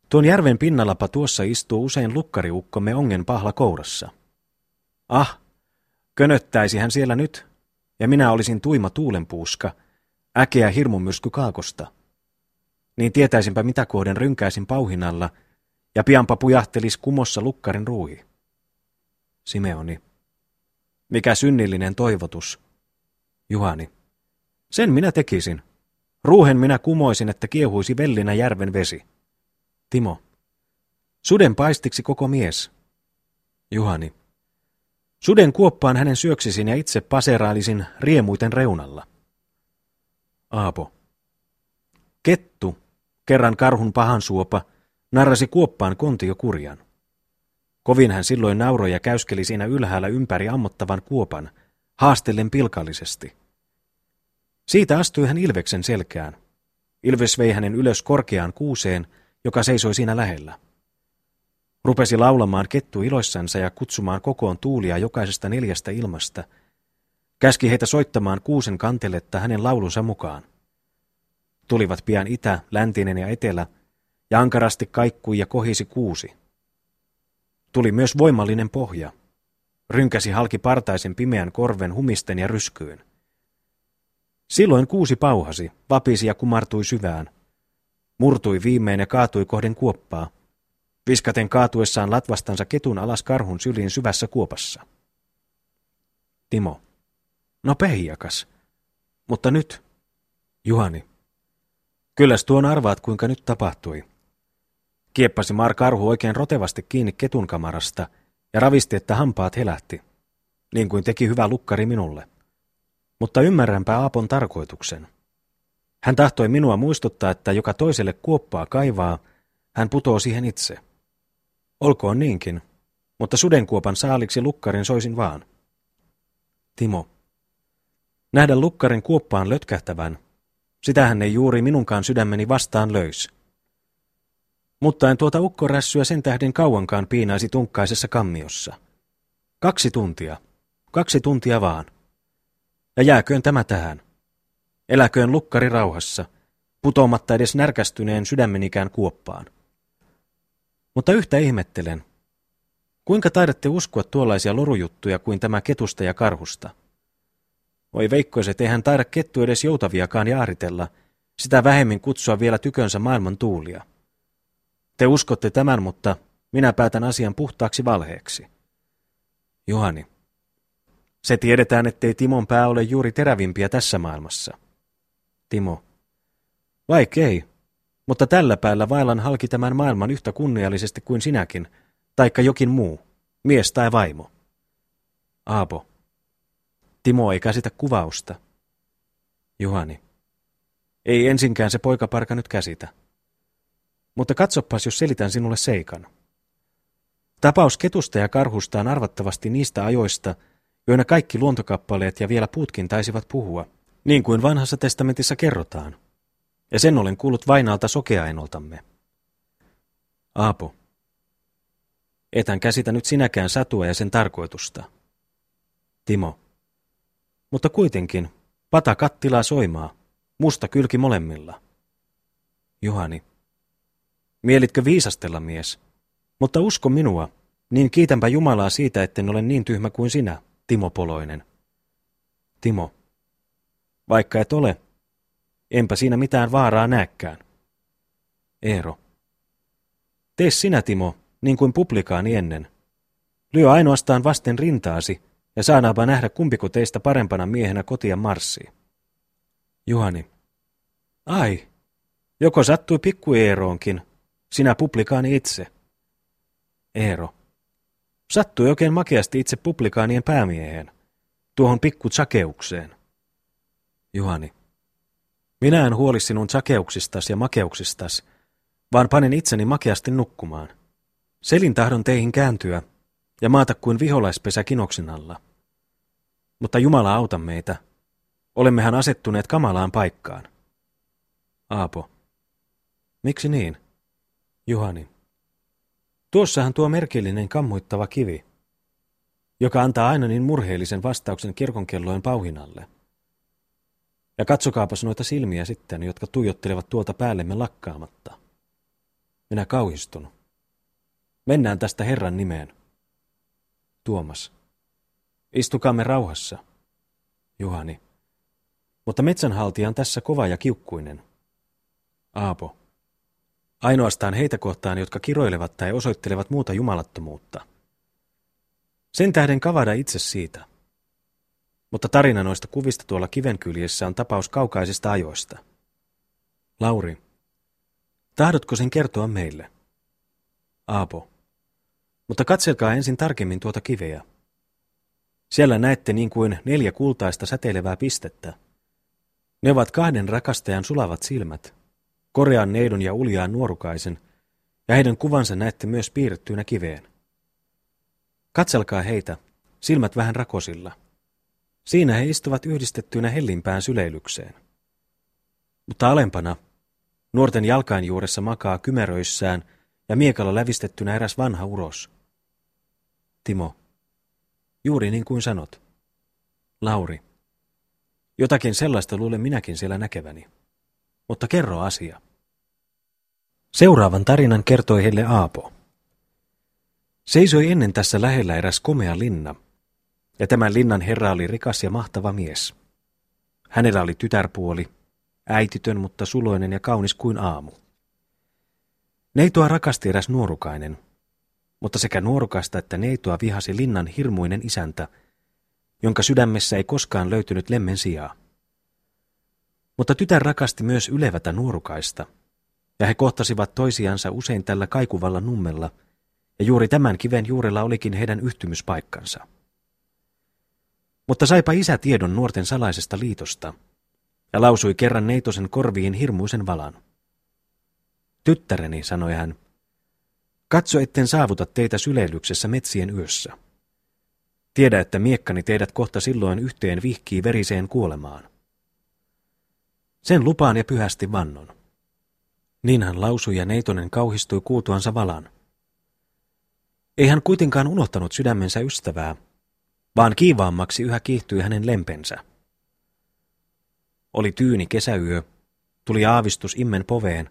A: Tuon järven pinnallapa tuossa istuu usein lukkariukkomme ongen pahla kourassa. Ah, könöttäisi hän siellä nyt, ja minä olisin tuima tuulenpuuska, äkeä hirmumyrsky kaakosta. Niin tietäisinpä mitä kohden rynkäisin pauhinalla, ja pianpa pujahtelis kumossa lukkarin ruuhi. Simeoni. Mikä synnillinen toivotus. Juhani. Sen minä tekisin. Ruuhen minä kumoisin, että kiehuisi vellinä järven vesi. Timo. Suden paistiksi koko mies. Juhani. Suden kuoppaan hänen syöksisin ja itse paseraalisin riemuiten reunalla. Aapo. Kettu, kerran karhun pahan suopa, narrasi kuoppaan kontio kurjan. Kovin hän silloin nauroi ja käyskeli siinä ylhäällä ympäri ammottavan kuopan, haastellen pilkallisesti. Siitä astui hän Ilveksen selkään. Ilves vei hänen ylös korkeaan kuuseen, joka seisoi siinä lähellä. Rupesi laulamaan kettu iloissansa ja kutsumaan kokoon tuulia jokaisesta neljästä ilmasta. Käski heitä soittamaan kuusen kanteletta hänen laulunsa mukaan. Tulivat pian itä, läntinen ja etelä, ja ankarasti kaikkui ja kohisi kuusi. Tuli myös voimallinen pohja. Rynkäsi halki partaisen pimeän korven humisten ja ryskyyn. Silloin kuusi pauhasi, vapisi ja kumartui syvään. Murtui viimein ja kaatui kohden kuoppaa. Viskaten kaatuessaan latvastansa ketun alas karhun syliin syvässä kuopassa. Timo. No pehjakas. Mutta nyt. Juhani. Kylläs tuon arvaat, kuinka nyt tapahtui. Kieppasi Mar karhu oikein rotevasti kiinni ketun kamarasta ja ravisti, että hampaat helähti. Niin kuin teki hyvä lukkari minulle. Mutta ymmärränpä Aapon tarkoituksen. Hän tahtoi minua muistuttaa, että joka toiselle kuoppaa kaivaa, hän putoo siihen itse. Olkoon niinkin, mutta sudenkuopan saaliksi lukkarin soisin vaan. Timo. Nähdä lukkarin kuoppaan lötkähtävän, sitähän ei juuri minunkaan sydämeni vastaan löys. Mutta en tuota ukkorässyä sen tähden kauankaan piinaisi tunkkaisessa kammiossa. Kaksi tuntia. Kaksi tuntia vaan. Ja jääköön tämä tähän. Eläköön lukkari rauhassa, putoamatta edes närkästyneen sydämenikään kuoppaan. Mutta yhtä ihmettelen. Kuinka taidatte uskoa tuollaisia lorujuttuja kuin tämä ketusta ja karhusta? Voi veikkoiset, eihän taida kettu edes joutaviakaan jaaritella, sitä vähemmin kutsua vielä tykönsä maailman tuulia. Te uskotte tämän, mutta minä päätän asian puhtaaksi valheeksi. Juhani. Se tiedetään, ettei Timon pää ole juuri terävimpiä tässä maailmassa. Timo. Vaikei, mutta tällä päällä vaellan halki tämän maailman yhtä kunniallisesti kuin sinäkin, taikka jokin muu, mies tai vaimo. Aapo. Timo ei käsitä kuvausta. Juhani. Ei ensinkään se poikaparka nyt käsitä. Mutta katsoppas, jos selitän sinulle seikan. Tapaus ketusta ja karhusta on arvattavasti niistä ajoista, joina kaikki luontokappaleet ja vielä puutkin taisivat puhua, niin kuin vanhassa testamentissa kerrotaan. Ja sen olen kuullut Vainaalta sokeainoltamme. Aapo. Etän käsitä nyt sinäkään satua ja sen tarkoitusta. Timo. Mutta kuitenkin, pata kattilaa soimaa, musta kylki molemmilla. Juhani. Mielitkö viisastella, mies? Mutta usko minua, niin kiitänpä Jumalaa siitä, etten ole niin tyhmä kuin sinä, Timo Poloinen. Timo. Vaikka et ole, enpä siinä mitään vaaraa näkään. Eero. Tee sinä, Timo, niin kuin publikaani ennen. Lyö ainoastaan vasten rintaasi, ja saadaanpa nähdä kumpiko teistä parempana miehenä kotia marssii. Juhani. Ai, joko sattui pikku Eeroonkin, sinä publikaani itse. Eero. Sattui oikein makeasti itse publikaanien päämieheen, tuohon pikku sakeukseen. Juhani. Minä en huoli sinun sakeuksistas ja makeuksistas, vaan panen itseni makeasti nukkumaan. Selin tahdon teihin kääntyä ja maata kuin viholaispesä kinoksen alla. Mutta Jumala auta meitä. Olemmehan asettuneet kamalaan paikkaan. Aapo. Miksi niin? Juhani. Tuossahan tuo merkillinen kammuittava kivi, joka antaa aina niin murheellisen vastauksen kirkonkellojen pauhinalle. Ja katsokaapas noita silmiä sitten, jotka tuijottelevat tuolta päällemme lakkaamatta. Minä kauhistun. Mennään tästä Herran nimeen. Tuomas. Istukaamme rauhassa. Juhani. Mutta metsänhaltija on tässä kova ja kiukkuinen. Aapo. Ainoastaan heitä kohtaan, jotka kiroilevat tai osoittelevat muuta jumalattomuutta. Sen tähden kavada itse siitä. Mutta tarina noista kuvista tuolla kivenkyljessä on tapaus kaukaisista ajoista. Lauri, tahdotko sen kertoa meille? Aapo, mutta katselkaa ensin tarkemmin tuota kiveä. Siellä näette niin kuin neljä kultaista säteilevää pistettä. Ne ovat kahden rakastajan sulavat silmät, korean neidon ja uljaan nuorukaisen, ja heidän kuvansa näette myös piirrettyinä kiveen. Katselkaa heitä, silmät vähän rakosilla. Siinä he istuvat yhdistettyinä hellimpään syleilykseen. Mutta alempana, nuorten jalkain juuressa makaa kymeröissään ja miekalla lävistettynä eräs vanha uros. Timo. Juuri niin kuin sanot. Lauri. Jotakin sellaista luulen minäkin siellä näkeväni. Mutta kerro asia. Seuraavan tarinan kertoi heille Aapo. Seisoi ennen tässä lähellä eräs komea linna, ja tämän linnan herra oli rikas ja mahtava mies. Hänellä oli tytärpuoli, äititön, mutta suloinen ja kaunis kuin aamu. Neitoa rakasti eräs nuorukainen, mutta sekä nuorukasta että neitoa vihasi linnan hirmuinen isäntä, jonka sydämessä ei koskaan löytynyt lemmen sijaa. Mutta tytär rakasti myös ylevätä nuorukaista, ja he kohtasivat toisiansa usein tällä kaikuvalla nummella, ja juuri tämän kiven juurella olikin heidän yhtymyspaikkansa. Mutta saipa isä tiedon nuorten salaisesta liitosta, ja lausui kerran neitosen korviin hirmuisen valan. Tyttäreni, sanoi hän, katso etten saavuta teitä syleilyksessä metsien yössä. Tiedä, että miekkani teidät kohta silloin yhteen vihkii veriseen kuolemaan. Sen lupaan ja pyhästi vannon. Niin hän lausui ja neitonen kauhistui kuultuansa valan. Ei hän kuitenkaan unohtanut sydämensä ystävää, vaan kiivaammaksi yhä kiihtyi hänen lempensä. Oli tyyni kesäyö, tuli aavistus immen poveen,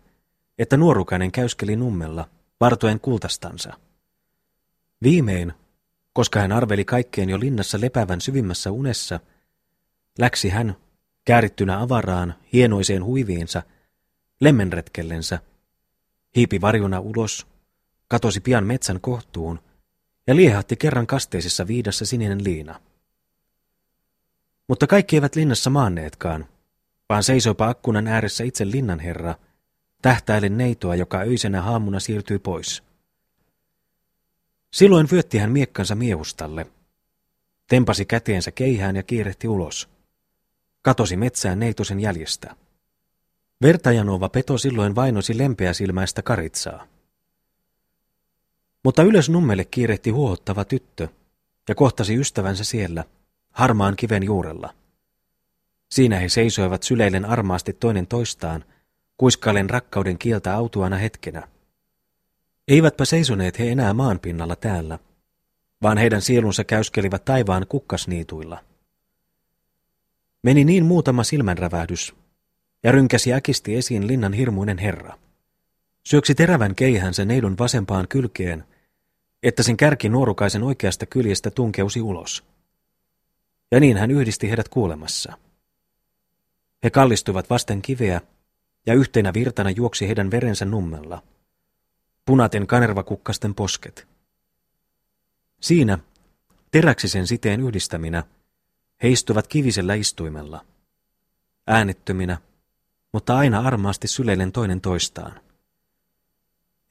A: että nuorukainen käyskeli nummella, vartoen kultastansa. Viimein, koska hän arveli kaikkeen jo linnassa lepävän syvimmässä unessa, läksi hän, käärittynä avaraan, hienoiseen huiviinsa, lemmenretkellensä, hiipi varjona ulos, katosi pian metsän kohtuun ja liehahti kerran kasteisessa viidassa sininen liina. Mutta kaikki eivät linnassa maanneetkaan, vaan seisoipa akkunan ääressä itse linnanherra, tähtäilen neitoa, joka öisenä haamuna siirtyi pois. Silloin vyötti hän miekkansa miehustalle, tempasi käteensä keihään ja kiirehti ulos. Katosi metsään neitosen jäljestä. Vertajanova peto silloin vainosi lempeäsilmäistä karitsaa. Mutta ylös nummelle kiirehti huohottava tyttö ja kohtasi ystävänsä siellä, harmaan kiven juurella. Siinä he seisoivat syleillen armaasti toinen toistaan, kuiskailen rakkauden kieltä autuana hetkenä. Eivätpä seisoneet he enää maanpinnalla täällä, vaan heidän sielunsa käyskelivät taivaan kukkasniituilla. Meni niin muutama silmänrävähdys, ja rynkäsi äkisti esiin linnan hirmuinen herra. Syöksi terävän keihänsä neidon vasempaan kylkeen, että sen kärki nuorukaisen oikeasta kyljestä tunkeusi ulos. Ja niin hän yhdisti heidät kuulemassa. He kallistuivat vasten kiveä, ja yhtenä virtana juoksi heidän verensä nummella. Punaten kanervakukkasten posket. Siinä, teräksisen siteen yhdistäminä, he istuivat kivisellä istuimella. Äänettöminä, mutta aina armaasti syleillen toinen toistaan.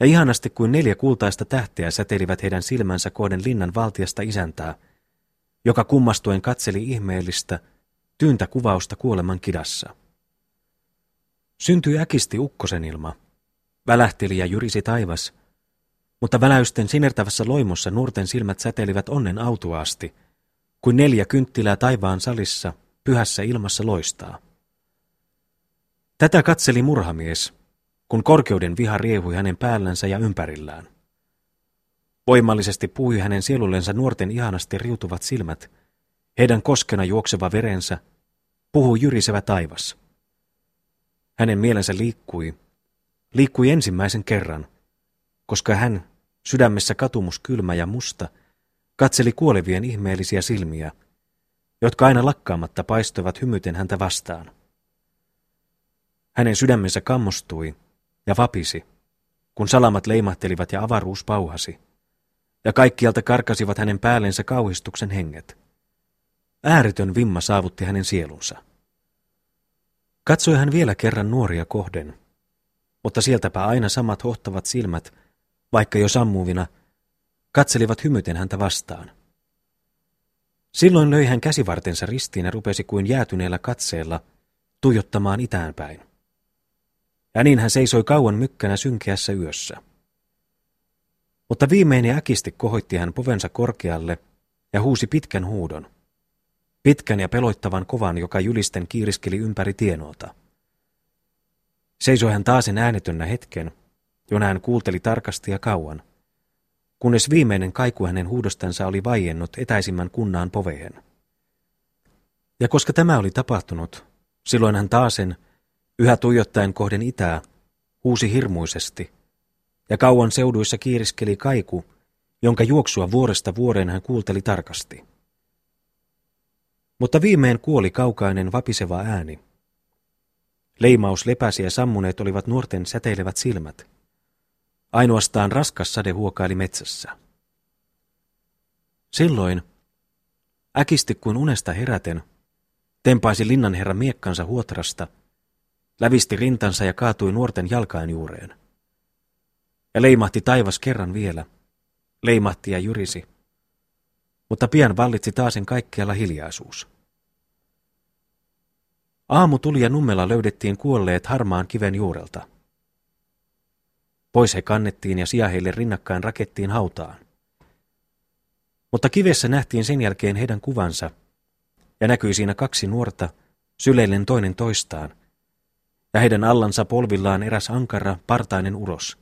A: Ja ihanasti kuin neljä kultaista tähteä säteilivät heidän silmänsä kohden linnan valtiasta isäntää, joka kummastuen katseli ihmeellistä, tyyntä kuvausta kuoleman kidassa. Syntyi äkisti ukkosen ilma. Välähteli ja jyrisi taivas, mutta väläysten sinertävässä loimossa nuorten silmät säteilivät onnen autuaasti, kuin neljä kynttilää taivaan salissa, pyhässä ilmassa loistaa. Tätä katseli murhamies, kun korkeuden viha riehui hänen päällänsä ja ympärillään. Voimallisesti puhui hänen sielullensa nuorten ihanasti riutuvat silmät, heidän koskena juokseva verensä, puhui jyrisevä taivas. Hänen mielensä liikkui, liikkui ensimmäisen kerran, koska hän, sydämessä katumus kylmä ja musta, katseli kuolevien ihmeellisiä silmiä, jotka aina lakkaamatta paistoivat hymyten häntä vastaan. Hänen sydämensä kammostui ja vapisi, kun salamat leimahtelivat ja avaruus pauhasi, ja kaikkialta karkasivat hänen päällensä kauhistuksen henget. Ääritön vimma saavutti hänen sielunsa. Katsoi hän vielä kerran nuoria kohden, mutta sieltäpä aina samat hohtavat silmät, vaikka jo sammuvina, katselivat hymyten häntä vastaan. Silloin löi hän käsivartensa ristiin ja rupesi kuin jäätyneellä katseella tuijottamaan itäänpäin ja niin hän seisoi kauan mykkänä synkeässä yössä. Mutta viimein ja äkisti kohoitti hän povensa korkealle ja huusi pitkän huudon. Pitkän ja peloittavan kovan, joka julisten kiiriskeli ympäri tienoota. Seisoi hän taasen äänetönnä hetken, jona hän kuulteli tarkasti ja kauan, kunnes viimeinen kaiku hänen huudostansa oli vaiennut etäisimmän kunnaan poveen. Ja koska tämä oli tapahtunut, silloin hän taasen, Yhä tuijottaen kohden itää, huusi hirmuisesti, ja kauan seuduissa kiiriskeli kaiku, jonka juoksua vuoresta vuoreen hän kuulteli tarkasti. Mutta viimein kuoli kaukainen vapiseva ääni. Leimaus lepäsi ja sammuneet olivat nuorten säteilevät silmät. Ainoastaan raskas sade huokaili metsässä. Silloin, äkisti kuin unesta heräten, tempaisi linnanherra miekkansa huotrasta – lävisti rintansa ja kaatui nuorten jalkain juureen. Ja leimahti taivas kerran vielä. Leimahti ja jyrisi. Mutta pian vallitsi taasen kaikkialla hiljaisuus. Aamu tuli ja nummella löydettiin kuolleet harmaan kiven juurelta. Pois he kannettiin ja sijaheille rinnakkain rakettiin hautaan. Mutta kivessä nähtiin sen jälkeen heidän kuvansa, ja näkyi siinä kaksi nuorta, syleillen toinen toistaan, ja heidän allansa polvillaan eräs ankara, partainen uros.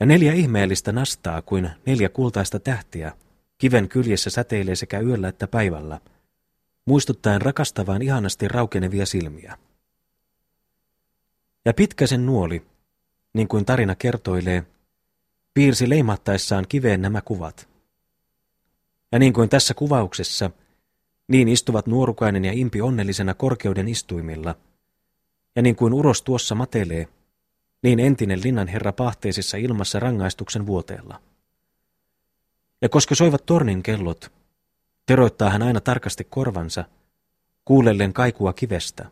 A: Ja neljä ihmeellistä nastaa kuin neljä kultaista tähtiä, kiven kyljessä säteilee sekä yöllä että päivällä, muistuttaen rakastavaan ihanasti raukenevia silmiä. Ja pitkäsen nuoli, niin kuin tarina kertoilee, piirsi leimattaessaan kiveen nämä kuvat. Ja niin kuin tässä kuvauksessa, niin istuvat nuorukainen ja impi onnellisena korkeuden istuimilla – ja niin kuin uros tuossa matelee, niin entinen linnan herra pahteisessa ilmassa rangaistuksen vuoteella. Ja koska soivat tornin kellot, teroittaa hän aina tarkasti korvansa, kuulellen kaikua kivestä.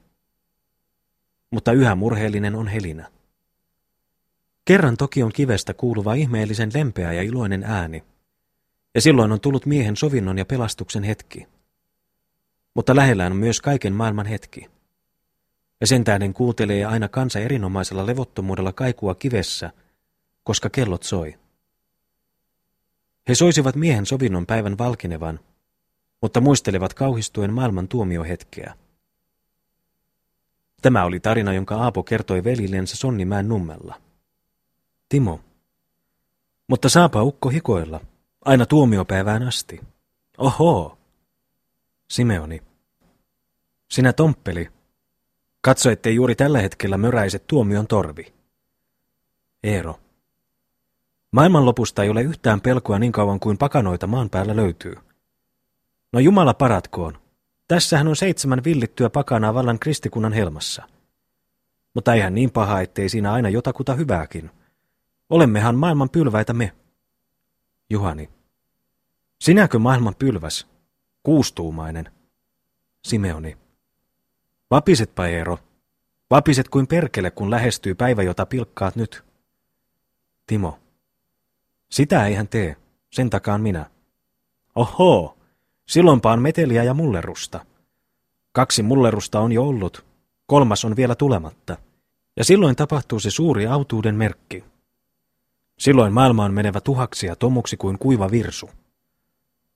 A: Mutta yhä murheellinen on helinä. Kerran toki on kivestä kuuluva ihmeellisen lempeä ja iloinen ääni, ja silloin on tullut miehen sovinnon ja pelastuksen hetki. Mutta lähellään on myös kaiken maailman hetki. Ja sen tähden kuuntelee aina kansa erinomaisella levottomuudella kaikua kivessä, koska kellot soi. He soisivat miehen sovinnon päivän valkinevan, mutta muistelevat kauhistuen maailman tuomiohetkeä. Tämä oli tarina, jonka Aapo kertoi velillensä Sonnimäen nummella. Timo. Mutta saapa ukko hikoilla, aina tuomiopäivään asti. Oho! Simeoni. Sinä tomppeli. Katso, ettei juuri tällä hetkellä möräiset tuomion torvi. Eero. Maailmanlopusta ei ole yhtään pelkoa niin kauan kuin pakanoita maan päällä löytyy. No Jumala paratkoon. Tässähän on seitsemän villittyä pakanaa vallan kristikunnan helmassa. Mutta eihän niin paha, ettei siinä aina jotakuta hyvääkin. Olemmehan maailman pylväitä me. Juhani. Sinäkö maailman pylväs? Kuustuumainen. Simeoni. Vapisetpa Eero. Vapiset kuin perkele, kun lähestyy päivä, jota pilkkaat nyt. Timo. Sitä ei hän tee, sen takaan minä. Oho, silloinpa on meteliä ja mullerusta. Kaksi mullerusta on jo ollut, kolmas on vielä tulematta. Ja silloin tapahtuu se suuri autuuden merkki. Silloin maailma on menevä tuhaksi ja tomuksi kuin kuiva virsu.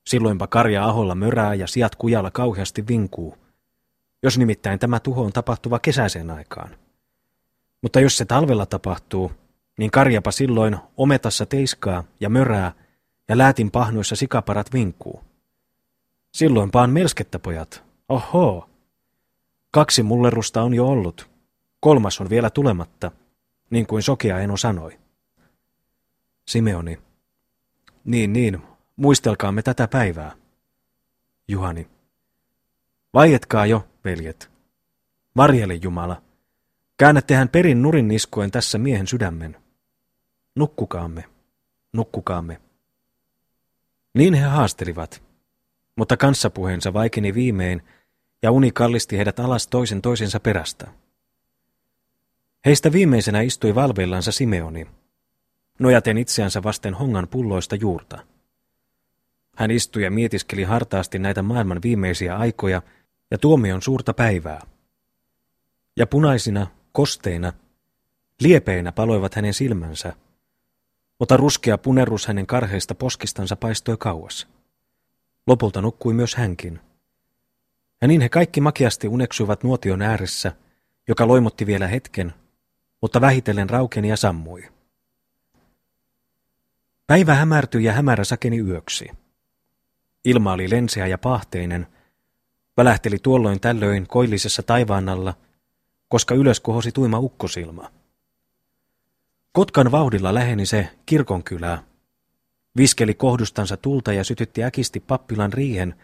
A: Silloinpa karja aholla mörää ja sijat kujalla kauheasti vinkuu, jos nimittäin tämä tuho on tapahtuva kesäiseen aikaan. Mutta jos se talvella tapahtuu, niin karjapa silloin ometassa teiskaa ja mörää ja läätin pahnoissa sikaparat vinkuu. Silloinpa on melskettä, pojat. Oho! Kaksi mullerusta on jo ollut. Kolmas on vielä tulematta, niin kuin Sokea Eno sanoi. Simeoni. Niin, niin, muistelkaamme tätä päivää. Juhani. Vaietkaa jo, veljet. Varjeli Jumala. Käännättehän perin nurin niskoen tässä miehen sydämen. Nukkukaamme, nukkukaamme. Niin he haastelivat, mutta kanssapuheensa vaikeni viimein, ja uni kallisti heidät alas toisen toisensa perästä. Heistä viimeisenä istui valveillansa Simeoni, nojaten itseänsä vasten hongan pulloista juurta. Hän istui ja mietiskeli hartaasti näitä maailman viimeisiä aikoja ja tuomion suurta päivää. Ja punaisina, kosteina, liepeinä paloivat hänen silmänsä, mutta ruskea punerus hänen karheista poskistansa paistoi kauas. Lopulta nukkui myös hänkin. Ja niin he kaikki makeasti uneksuivat nuotion ääressä, joka loimotti vielä hetken, mutta vähitellen raukeni ja sammui. Päivä hämärtyi ja hämärä sakeni yöksi. Ilma oli lenseä ja pahteinen, välähteli tuolloin tällöin koillisessa taivaan alla, koska ylös kohosi tuima ukkosilma. Kotkan vauhdilla läheni se kirkonkylää. Viskeli kohdustansa tulta ja sytytti äkisti pappilan riihen,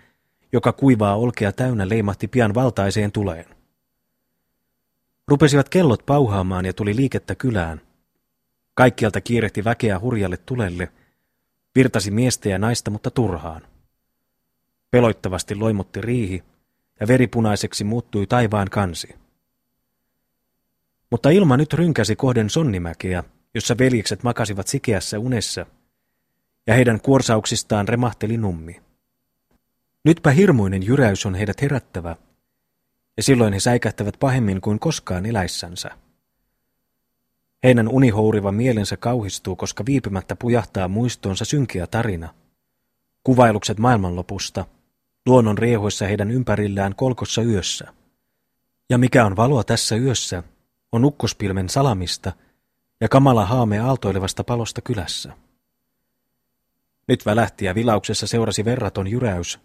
A: joka kuivaa olkea täynnä leimahti pian valtaiseen tuleen. Rupesivat kellot pauhaamaan ja tuli liikettä kylään. Kaikkialta kiirehti väkeä hurjalle tulelle, virtasi miestä ja naista, mutta turhaan. Peloittavasti loimotti riihi, ja veripunaiseksi muuttui taivaan kansi. Mutta ilma nyt rynkäsi kohden sonnimäkeä, jossa veljekset makasivat sikeässä unessa, ja heidän kuorsauksistaan remahteli nummi. Nytpä hirmuinen jyräys on heidät herättävä, ja silloin he säikähtävät pahemmin kuin koskaan eläissänsä. Heidän unihouriva mielensä kauhistuu, koska viipymättä pujahtaa muistoonsa synkeä tarina. Kuvailukset maailmanlopusta, luonnon riehoissa heidän ympärillään kolkossa yössä. Ja mikä on valoa tässä yössä, on ukkospilmen salamista – ja kamala haame aaltoilevasta palosta kylässä. Nyt välähti ja vilauksessa seurasi verraton jyräys,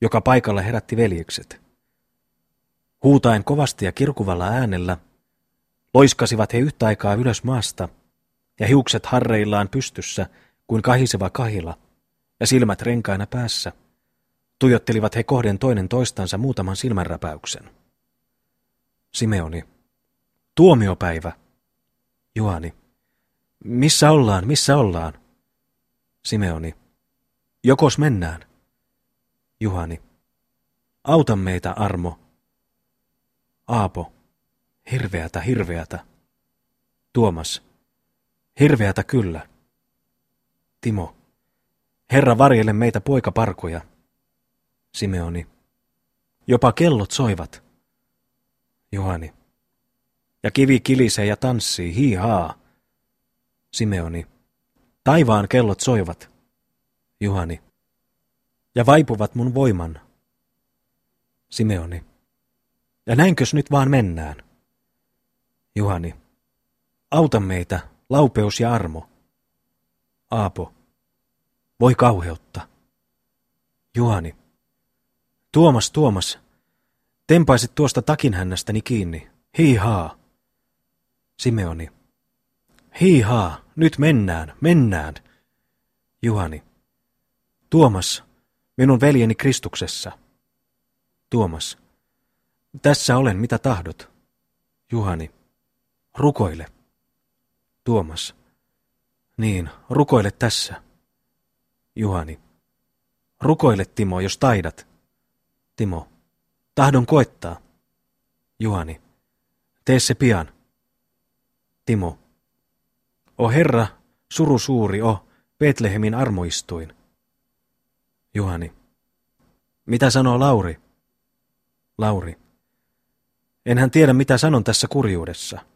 A: joka paikalla herätti veljekset. Huutaen kovasti ja kirkuvalla äänellä, loiskasivat he yhtä aikaa ylös maasta, ja hiukset harreillaan pystyssä kuin kahiseva kahila, ja silmät renkaina päässä, tuijottelivat he kohden toinen toistansa muutaman silmänräpäyksen. Simeoni. Tuomiopäivä, Juhani. Missä ollaan, missä ollaan? Simeoni. Jokos mennään? Juhani. Auta meitä, Armo. Aapo. Hirveätä, hirveätä. Tuomas. Hirveätä kyllä. Timo. Herra varjele meitä poikaparkoja. Simeoni. Jopa kellot soivat. Juhani. Ja kivi kilisee ja tanssii, hiihaa. Simeoni. Taivaan kellot soivat. Juhani. Ja vaipuvat mun voiman. Simeoni. Ja näinkös nyt vaan mennään? Juhani. Auta meitä, laupeus ja armo. Aapo. Voi kauheutta. Juhani. Tuomas, Tuomas. Tempaisit tuosta takinhännästäni kiinni. Hiihaa. Simeoni. Hiihaa, nyt mennään, mennään. Juhani. Tuomas, minun veljeni Kristuksessa. Tuomas. Tässä olen, mitä tahdot. Juhani. Rukoile. Tuomas. Niin, rukoile tässä. Juhani. Rukoile, Timo, jos taidat. Timo. Tahdon koettaa. Juhani. Tee se pian. Timo. O Herra, suru suuri, o Betlehemin armoistuin. Juhani. Mitä sanoo Lauri? Lauri. Enhän tiedä, mitä sanon tässä kurjuudessa.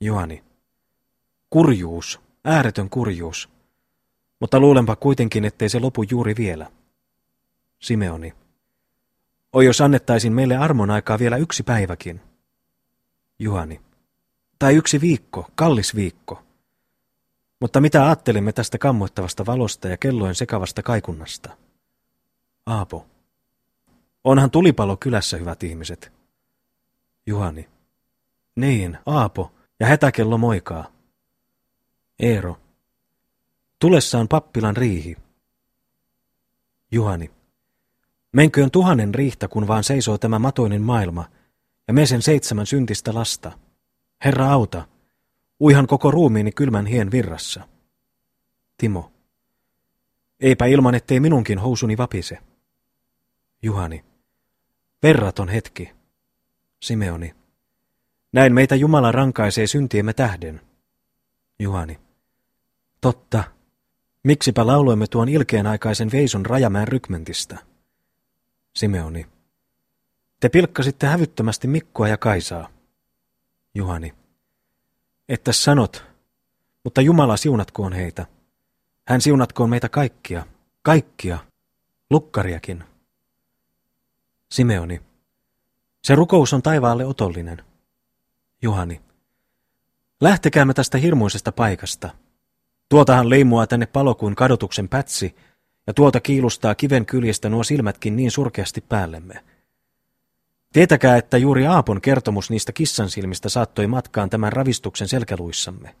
A: Juhani. Kurjuus, ääretön kurjuus. Mutta luulenpa kuitenkin, ettei se lopu juuri vielä. Simeoni. Oi jos annettaisin meille armon aikaa vielä yksi päiväkin. Juhani. Tai yksi viikko, kallis viikko. Mutta mitä ajattelemme tästä kammoittavasta valosta ja kellojen sekavasta kaikunnasta? Aapo. Onhan tulipalo kylässä, hyvät ihmiset. Juhani. Niin, Aapo, ja hätäkello moikaa. Eero. Tulessaan pappilan riihi. Juhani. Menköön tuhannen riihtä, kun vaan seisoo tämä matoinen maailma, ja me sen seitsemän syntistä lasta. Herra auta, uihan koko ruumiini kylmän hien virrassa. Timo. Eipä ilman, ettei minunkin housuni vapise. Juhani. Verraton hetki. Simeoni. Näin meitä Jumala rankaisee syntiemme tähden. Juhani. Totta. Miksipä lauloimme tuon ilkeän aikaisen veison Rajamäen rykmentistä? Simeoni. Te pilkkasitte hävyttömästi Mikkoa ja Kaisaa. Juhani. Että sanot, mutta Jumala siunatkoon heitä. Hän siunatkoon meitä kaikkia, kaikkia, lukkariakin. Simeoni. Se rukous on taivaalle otollinen. Juhani. Lähtekäämme tästä hirmuisesta paikasta. Tuotahan leimua tänne palo kuin kadotuksen pätsi, ja tuolta kiilustaa kiven kyljestä nuo silmätkin niin surkeasti päällemme. Tietäkää, että juuri Aapon kertomus niistä kissan silmistä saattoi matkaan tämän ravistuksen selkäluissamme.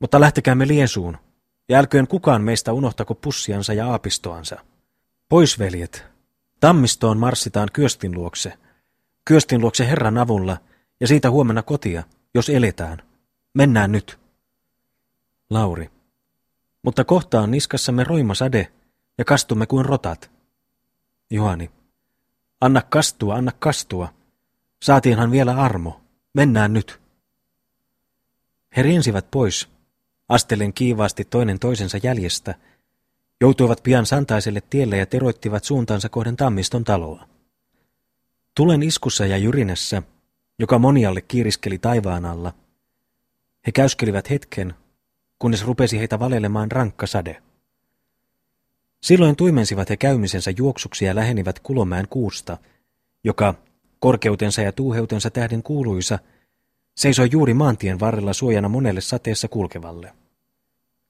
A: Mutta lähtekäämme liesuun, ja älköön kukaan meistä unohtako pussiansa ja aapistoansa. Pois, veljet. Tammistoon marssitaan Kyöstin luokse. Kyöstin luokse Herran avulla, ja siitä huomenna kotia, jos eletään. Mennään nyt. Lauri. Mutta kohta on niskassamme roima sade, ja kastumme kuin rotat. Juhani. Anna kastua, anna kastua. Saatiinhan vielä armo. Mennään nyt. He riensivät pois, astellen kiivaasti toinen toisensa jäljestä, joutuivat pian santaiselle tielle ja teroittivat suuntaansa kohden Tammiston taloa. Tulen iskussa ja jyrinässä, joka monialle kiiriskeli taivaan alla, he käyskelivät hetken, kunnes rupesi heitä valelemaan rankka sade. Silloin tuimensivat he käymisensä juoksuksi ja lähenivät Kulomäen kuusta, joka, korkeutensa ja tuuheutensa tähden kuuluisa, seisoi juuri maantien varrella suojana monelle sateessa kulkevalle.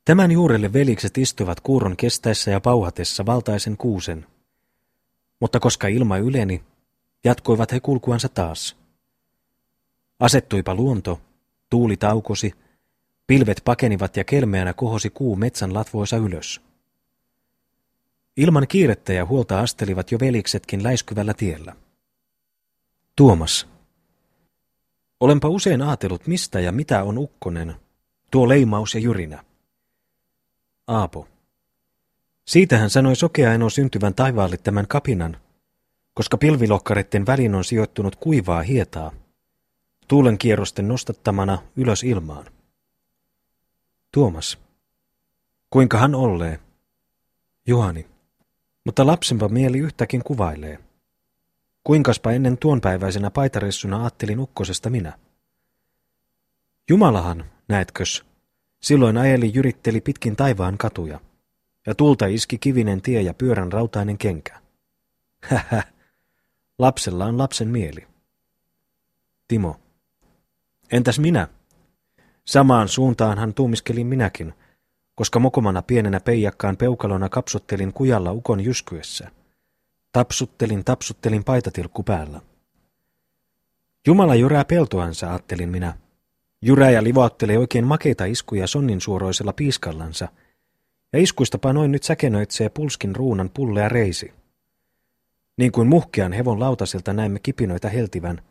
A: Tämän juurelle velikset istuivat kuuron kestäessä ja pauhatessa valtaisen kuusen. Mutta koska ilma yleni, jatkoivat he kulkuansa taas. Asettuipa luonto, tuuli taukosi, pilvet pakenivat ja kelmeänä kohosi kuu metsän latvoisa ylös. Ilman kiirettä ja huolta astelivat jo veliksetkin läiskyvällä tiellä. Tuomas. Olenpa usein ajatellut, mistä ja mitä on ukkonen, tuo leimaus ja jyrinä. Aapo. Siitähän sanoi sokea eno syntyvän taivaalle tämän kapinan, koska pilvilokkareiden väliin on sijoittunut kuivaa hietaa, tuulen kierrosten nostattamana ylös ilmaan. Tuomas. Kuinka hän ollee? Juhani. Mutta lapsenpa mieli yhtäkin kuvailee. kuinkaspa ennen tuonpäiväisenä paitaressuna ajattelin ukkosesta minä. Jumalahan, näetkös, silloin ajeli jyritteli pitkin taivaan katuja, ja tulta iski kivinen tie ja pyörän rautainen kenkä. Hähä, lapsella on lapsen mieli. Timo. Entäs minä? Samaan suuntaan hän tuumiskelin minäkin, koska mokomana pienenä peijakkaan peukalona kapsuttelin kujalla ukon jyskyessä. Tapsuttelin, tapsuttelin paitatilkku päällä. Jumala jyrää peltoansa, ajattelin minä. Jyräjä livauttelee oikein makeita iskuja sonnin suoroisella piiskallansa, ja iskuista noin nyt säkenöitsee pulskin ruunan pullea reisi. Niin kuin muhkean hevon lautasilta näemme kipinoita heltivän,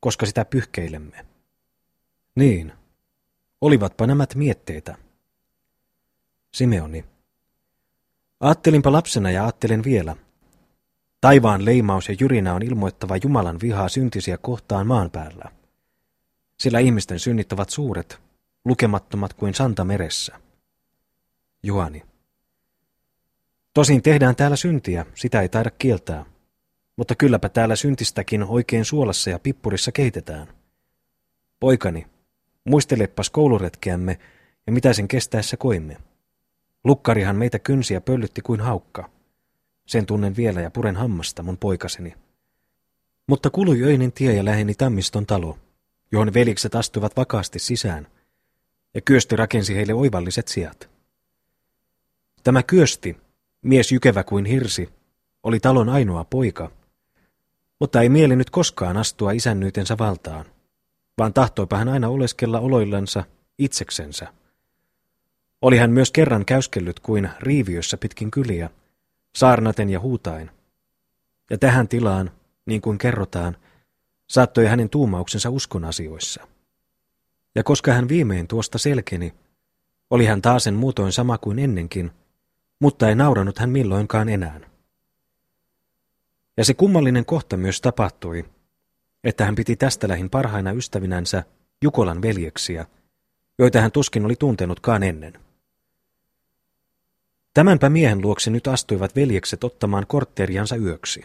A: koska sitä pyyhkeilemme. Niin, olivatpa nämä mietteitä. Simeoni. Aattelinpa lapsena ja ajattelen vielä. Taivaan leimaus ja jyrinä on ilmoittava Jumalan vihaa syntisiä kohtaan maan päällä. Sillä ihmisten synnit ovat suuret, lukemattomat kuin santa meressä. Juani. Tosin tehdään täällä syntiä, sitä ei taida kieltää. Mutta kylläpä täällä syntistäkin oikein suolassa ja pippurissa keitetään. Poikani, muisteleppas kouluretkeämme ja mitä sen kestäessä koimme. Lukkarihan meitä kynsiä pöllytti kuin haukka. Sen tunnen vielä ja puren hammasta, mun poikaseni. Mutta kului öinen tie ja läheni Tammiston talo, johon velikset astuivat vakaasti sisään, ja Kyösti rakensi heille oivalliset sijat. Tämä Kyösti, mies jykevä kuin hirsi, oli talon ainoa poika, mutta ei mieli nyt koskaan astua isännyytensä valtaan, vaan tahtoipa hän aina oleskella oloillansa itseksensä. Oli hän myös kerran käyskellyt kuin riiviössä pitkin kyliä, saarnaten ja huutain. Ja tähän tilaan, niin kuin kerrotaan, saattoi hänen tuumauksensa uskon asioissa. Ja koska hän viimein tuosta selkeni, oli hän taasen muutoin sama kuin ennenkin, mutta ei nauranut hän milloinkaan enää. Ja se kummallinen kohta myös tapahtui, että hän piti tästä lähin parhaina ystävinänsä Jukolan veljeksiä, joita hän tuskin oli tuntenutkaan ennen. Tämänpä miehen luokse nyt astuivat veljekset ottamaan kortteriansa yöksi.